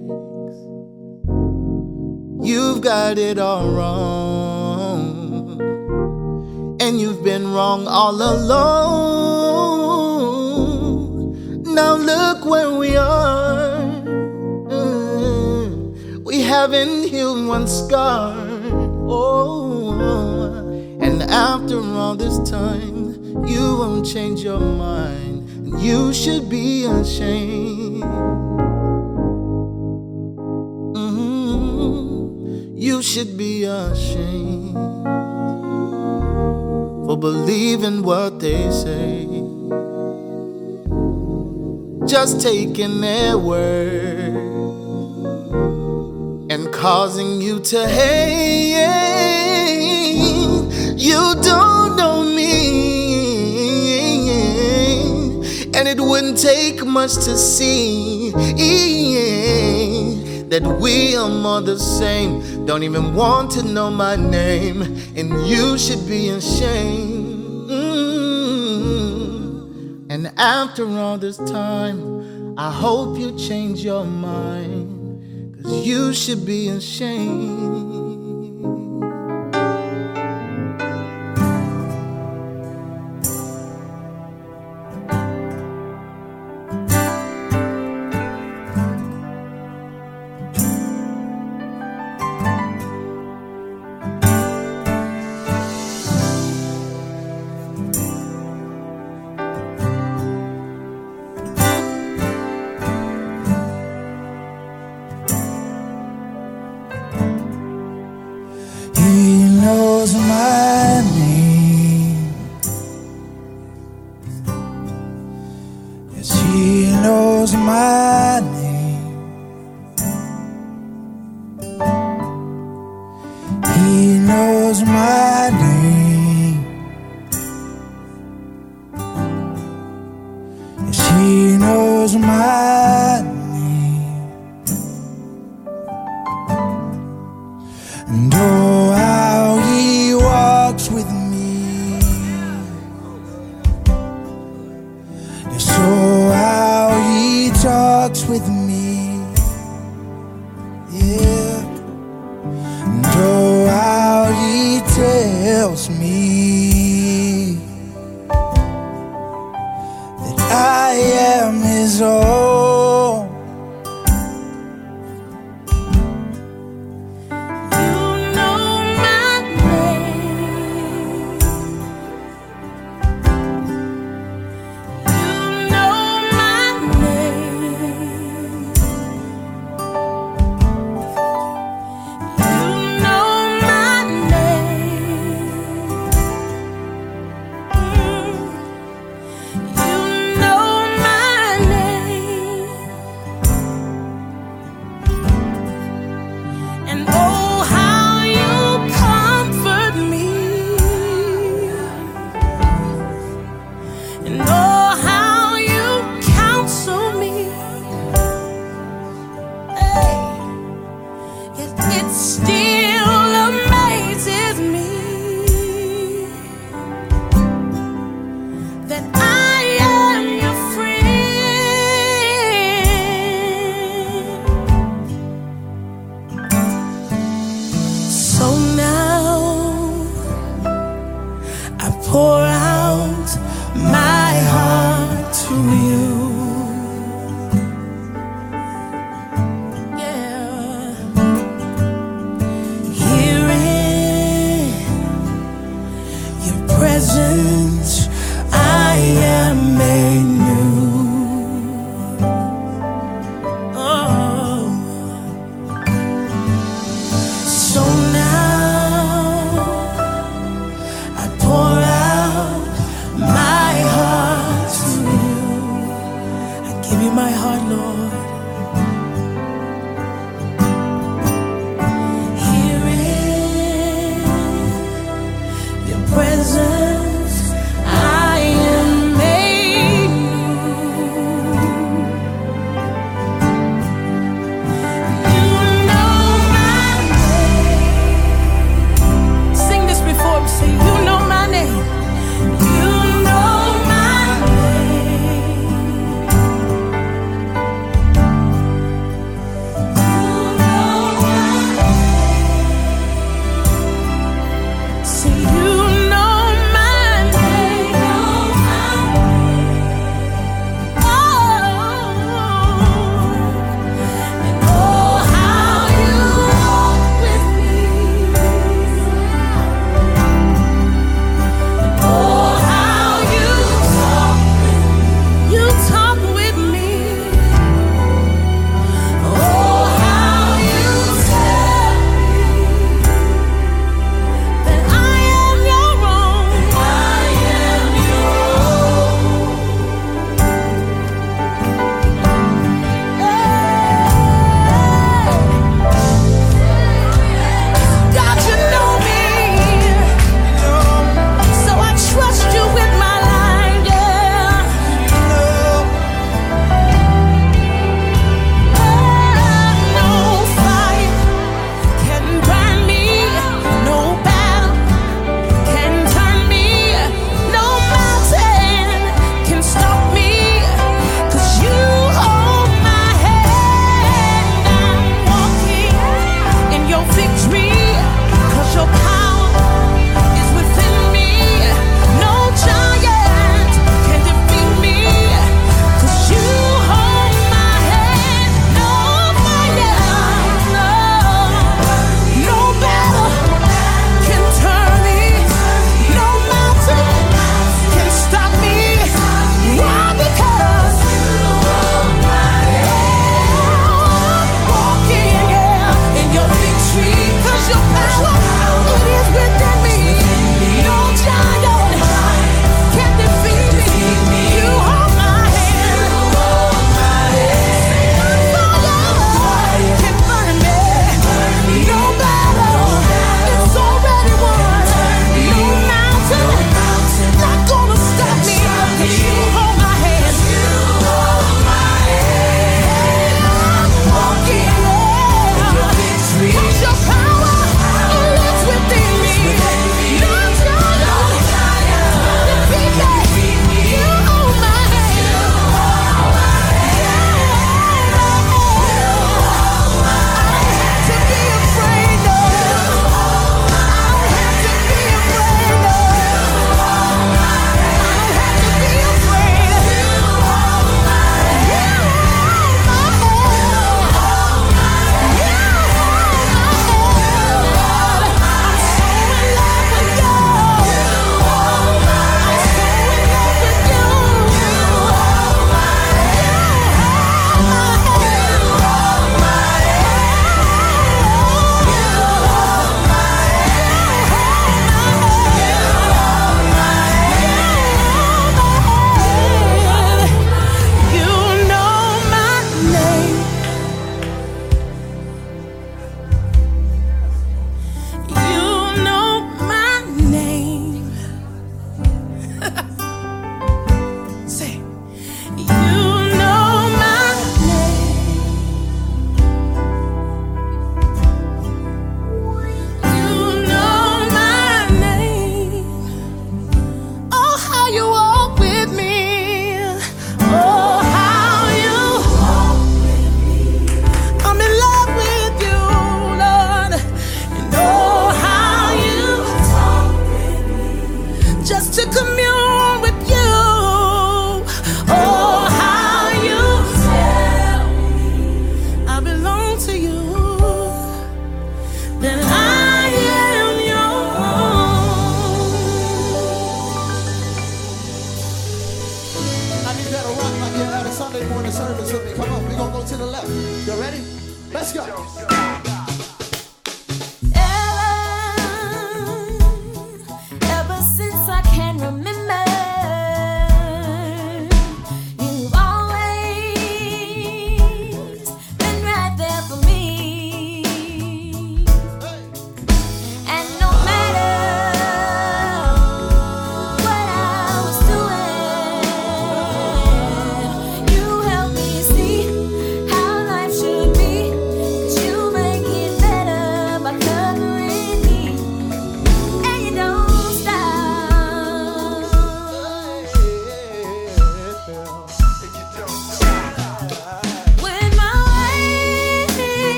You've got it all wrong, and you've been wrong all along. Now look where we are. We haven't healed one scar. Oh, and after all this time, you won't change your mind, and you should be ashamed. Mhm. You should be ashamed for believing what they say, just taking their word and causing you to hate. You don't it wouldn't take much to see that we are more the same. Don't even want to know my name, and you should be ashamed. Mm. And after all this time, I hope you change your mind. Cause you should be ashamed.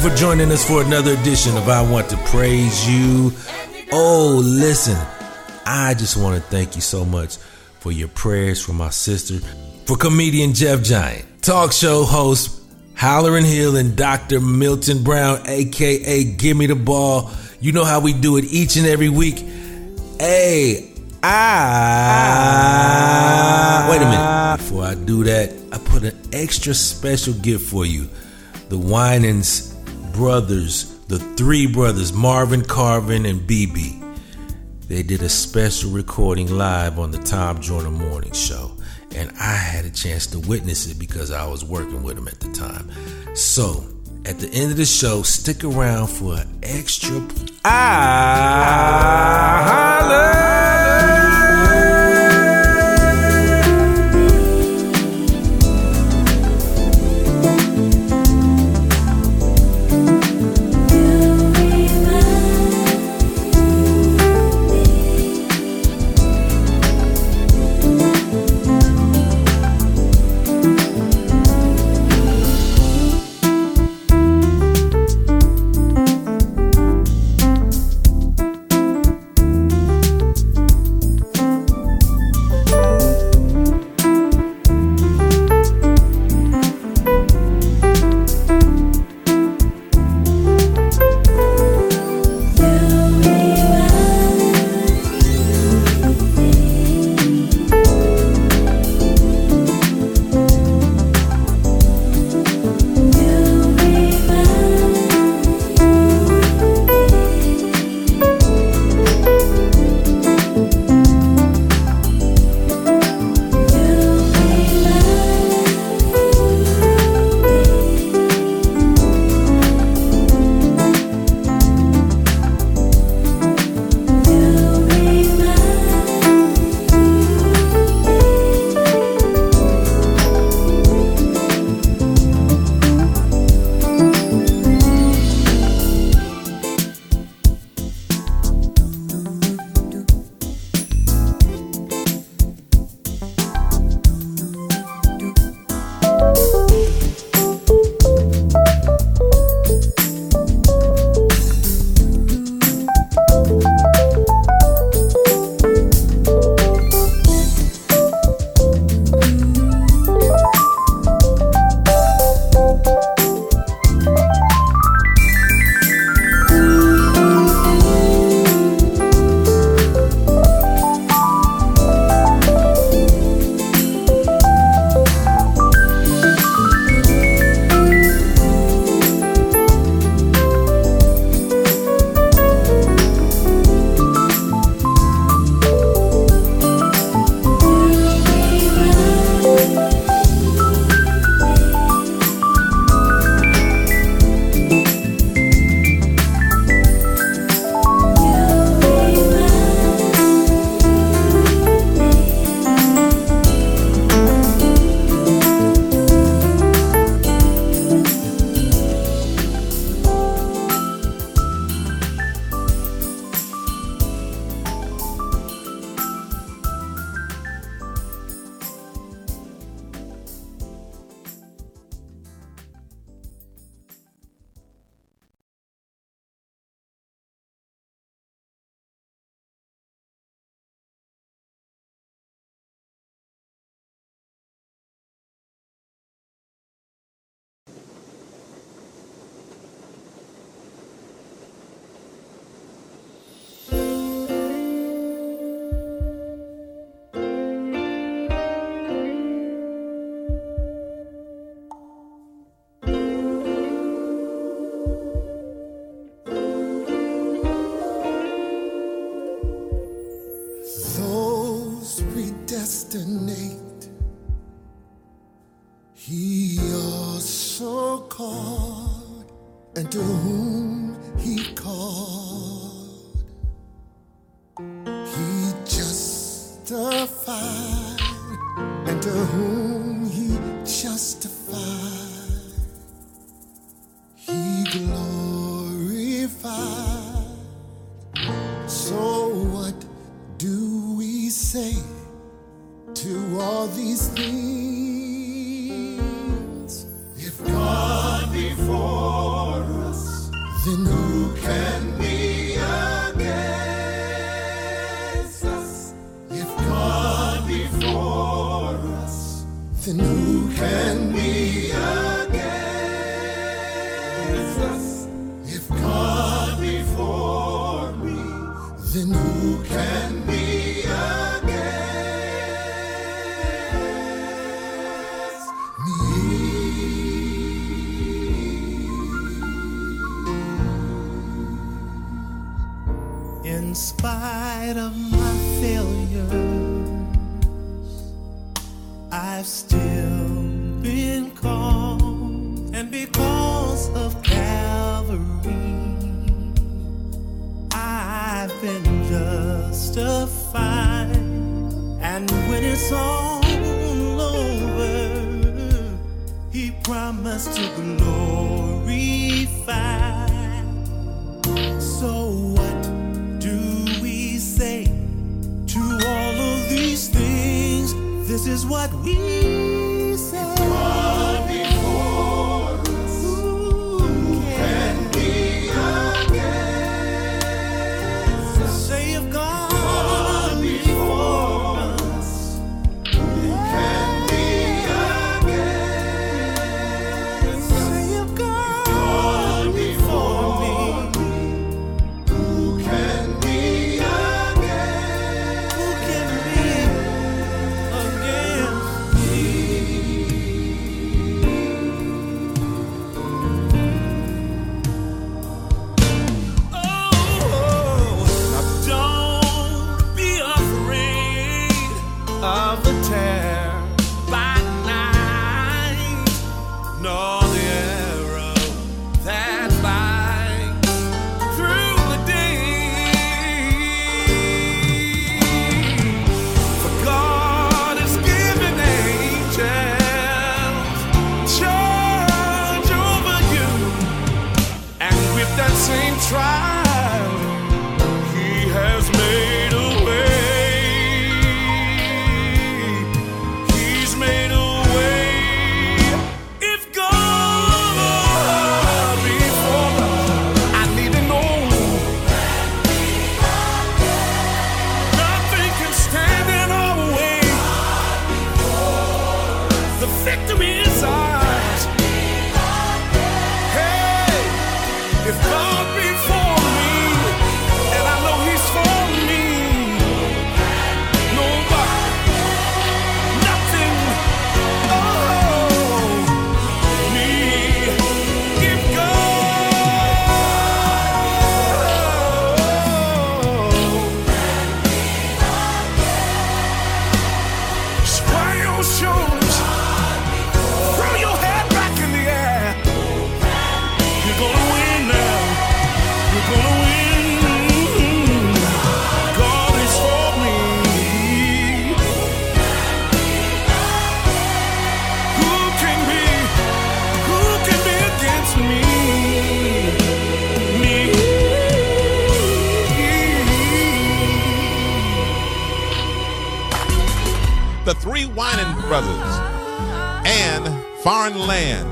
You for joining us for another edition of I Want to Praise You. Oh, listen, I just want to thank you so much for your prayers for my sister, for comedian Jeff Giant, talk show host Hallerin Hill, and Dr. Milton Brown, aka Give Me the Ball. You know how we do it each and every week. Hey, I. Wait a minute. Before I do that, I put an extra special gift for you. The Winans brothers, the three brothers, Marvin, Carvin, and BB. They did a special recording live on the Tom Joyner Morning Show. And I had a chance to witness it because I was working with them at the time. So, at the end of the show, stick around for an extra. Ah,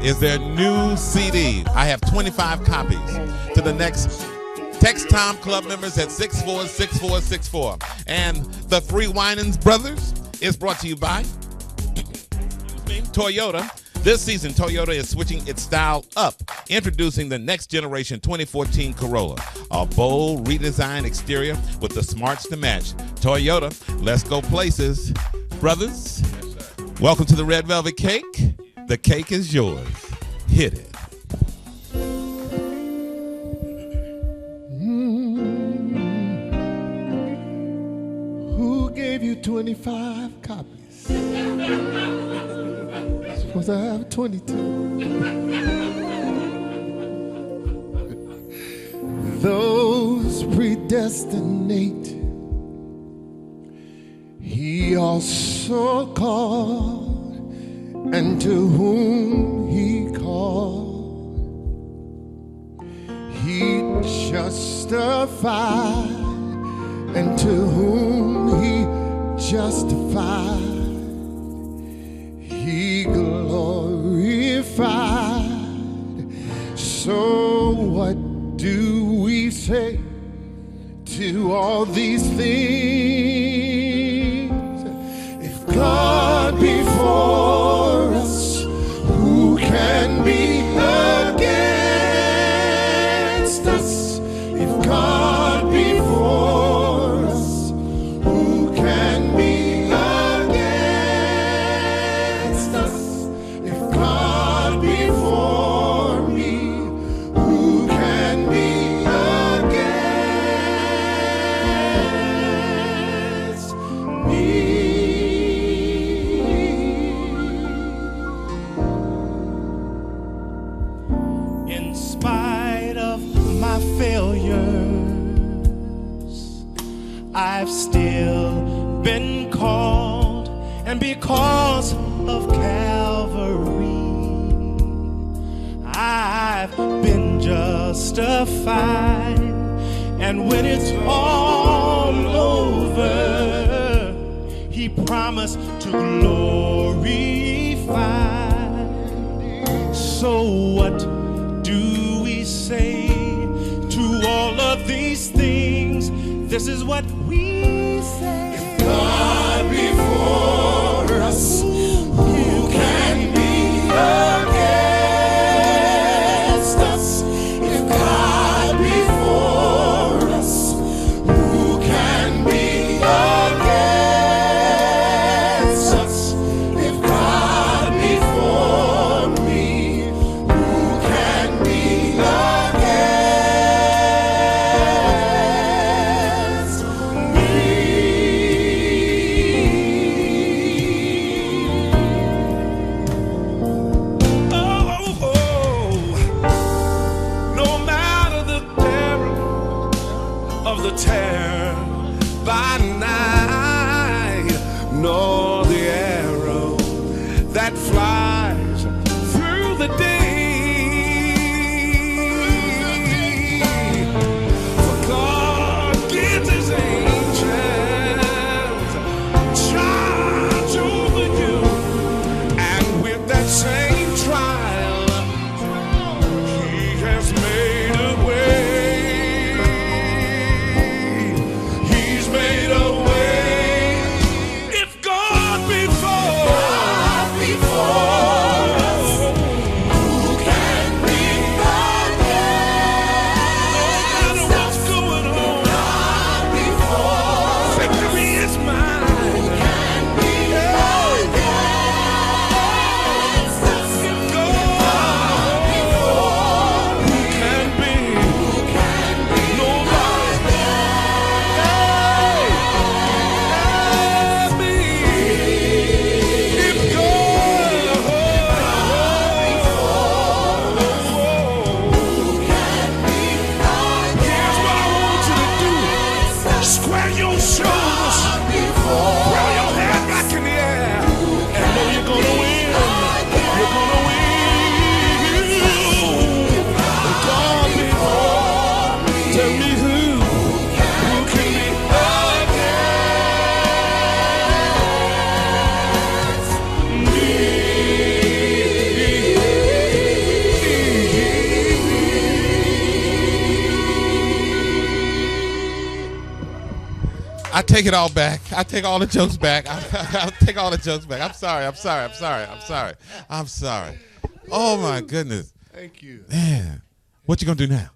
is their new CD. I have 25 copies to the next Text Tom Club members at 646464. And the Three Winans Brothers is brought to you by Toyota. This season, Toyota is switching its style up, introducing the next generation 2014 Corolla, a bold redesigned exterior with the smarts to match. Toyota, let's go places. Brothers, welcome to the Red Velvet Cake. The cake is yours. Hit it. Mm. Who gave you 25 copies? Supposed I have 22. Those predestinate, he also called and to whom he called, he justified, and to whom he justified, he glorified. So what do we say to all these things? If God be And when it's all over, He promised to glorify. So what do we say to all of these things? This is what we take it all back. I take all the jokes back. I, I'll take all the jokes back. I'm sorry. I'm sorry. I'm sorry. I'm sorry. I'm sorry. Oh my goodness. Thank you. Man, what you gonna do now?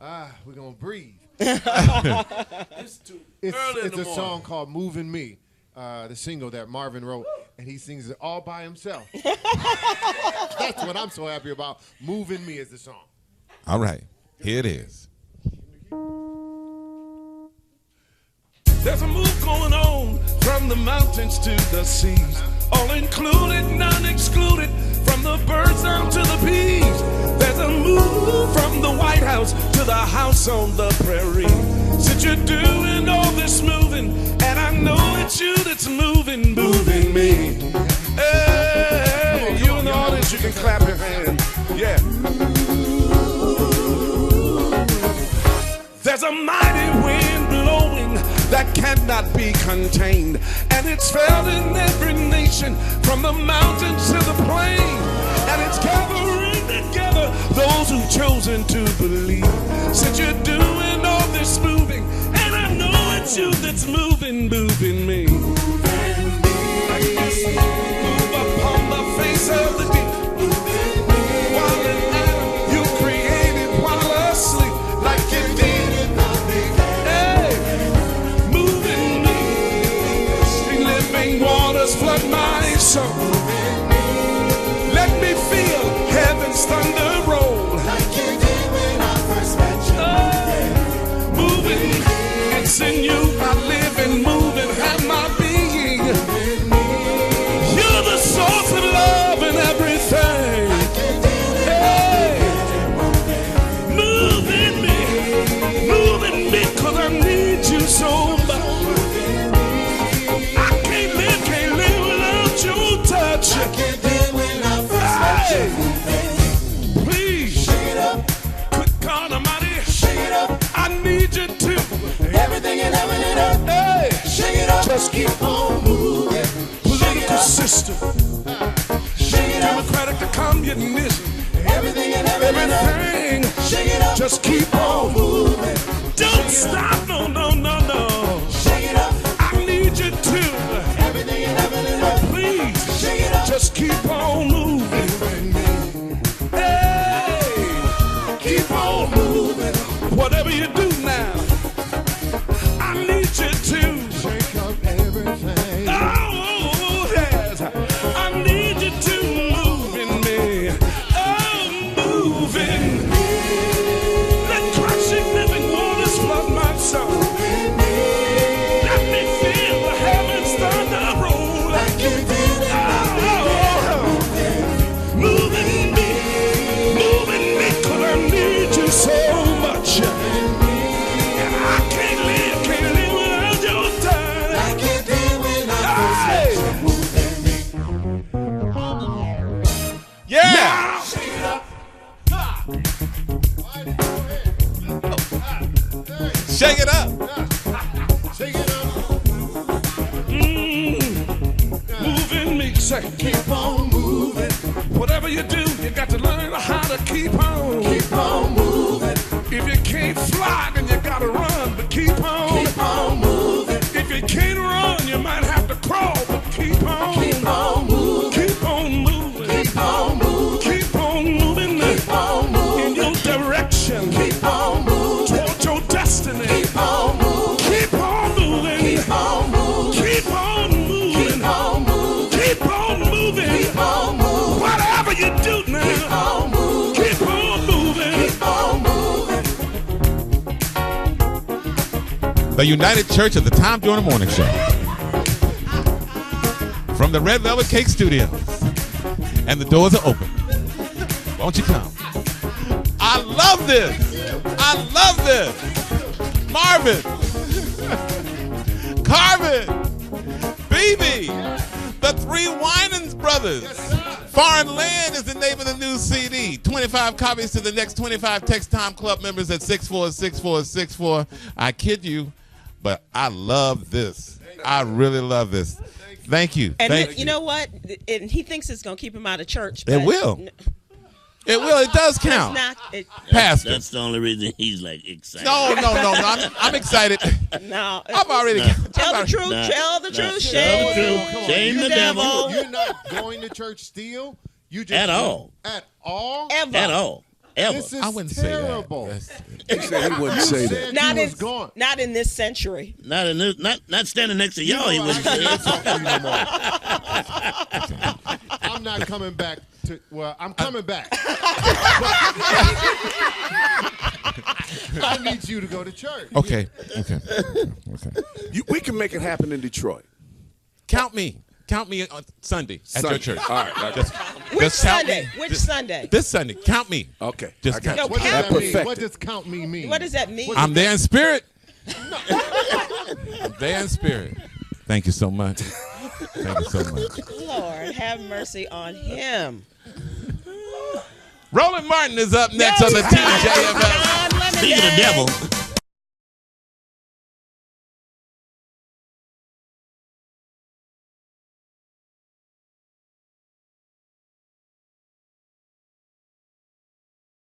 Ah, we're gonna breathe. it's too It's, early in the a morning. song called "Moving Me," uh, the single that Marvin wrote, and he sings it all by himself. That's what I'm so happy about. "Moving Me" is the song. All right, here it is. There's a move going on from the mountains to the seas. All included, none excluded. From the birds down to the bees. There's a move from the White House to the house on the prairie. Since you're doing all this moving, and I know it's you that's moving, moving me. Hey, you in the audience, you can clap your hands. Yeah. There's a mighty wind that cannot be contained, and it's felt in every nation from the mountains to the plain, and it's gathering together those who've chosen to believe. Since you're doing all this moving, and I know it's you that's moving, moving me. My Political system, democratic to communism. Everything and earth, shake it up. Just keep on moving. Don't stop, The United Church of the Tom Joyner Morning Show. From the Red Velvet Cake Studios. And the doors are open. Won't you come? I love this. I love this. Marvin. Carvin. BeBe. The Three Winans Brothers. Foreign Land is the name of the new CD. 25 copies to the next 25 Text Time Club members at 646464. I kid you, I love this. I really love this. Thank you. And Thank he- you know what? And he thinks it's going to keep him out of church. It but will. It will. It does count. It's not. It, Pastor. That's the only reason he's like excited. No, no, no, no. I'm, I'm excited. No. I've already. Nah. Tell the I've- truth. Nah. Tell the Nah. truth. Tell the Shame. truth. Shame you- the devil. You're not going to church still. You just At all. At all. Ever. At all. Ever. This is I wouldn't say that. terrible. He said he wouldn't say that. Said Not you in, gone. not in this century. Not in this, not not standing next to y'all. You know, wouldn't I say can't it. talk to you no more. I'm not coming back to. Well, I'm coming back. I need you to go to church. Okay. Okay. Okay. You, we can make it happen in Detroit. Count me. Count me on Sunday at Sunday. your church. All right, okay. Just, Which just count Sunday? me. Which Just- Sunday? This Sunday. Count me. Okay. Just I got count. No, count That me. perfect. What does count me mean? What does that mean? I'm there in spirit. I'm there in spirit. Thank you so much. Thank you so much. Lord, have mercy on him. Roland Martin is up next on the TJFL. Speaking of devil.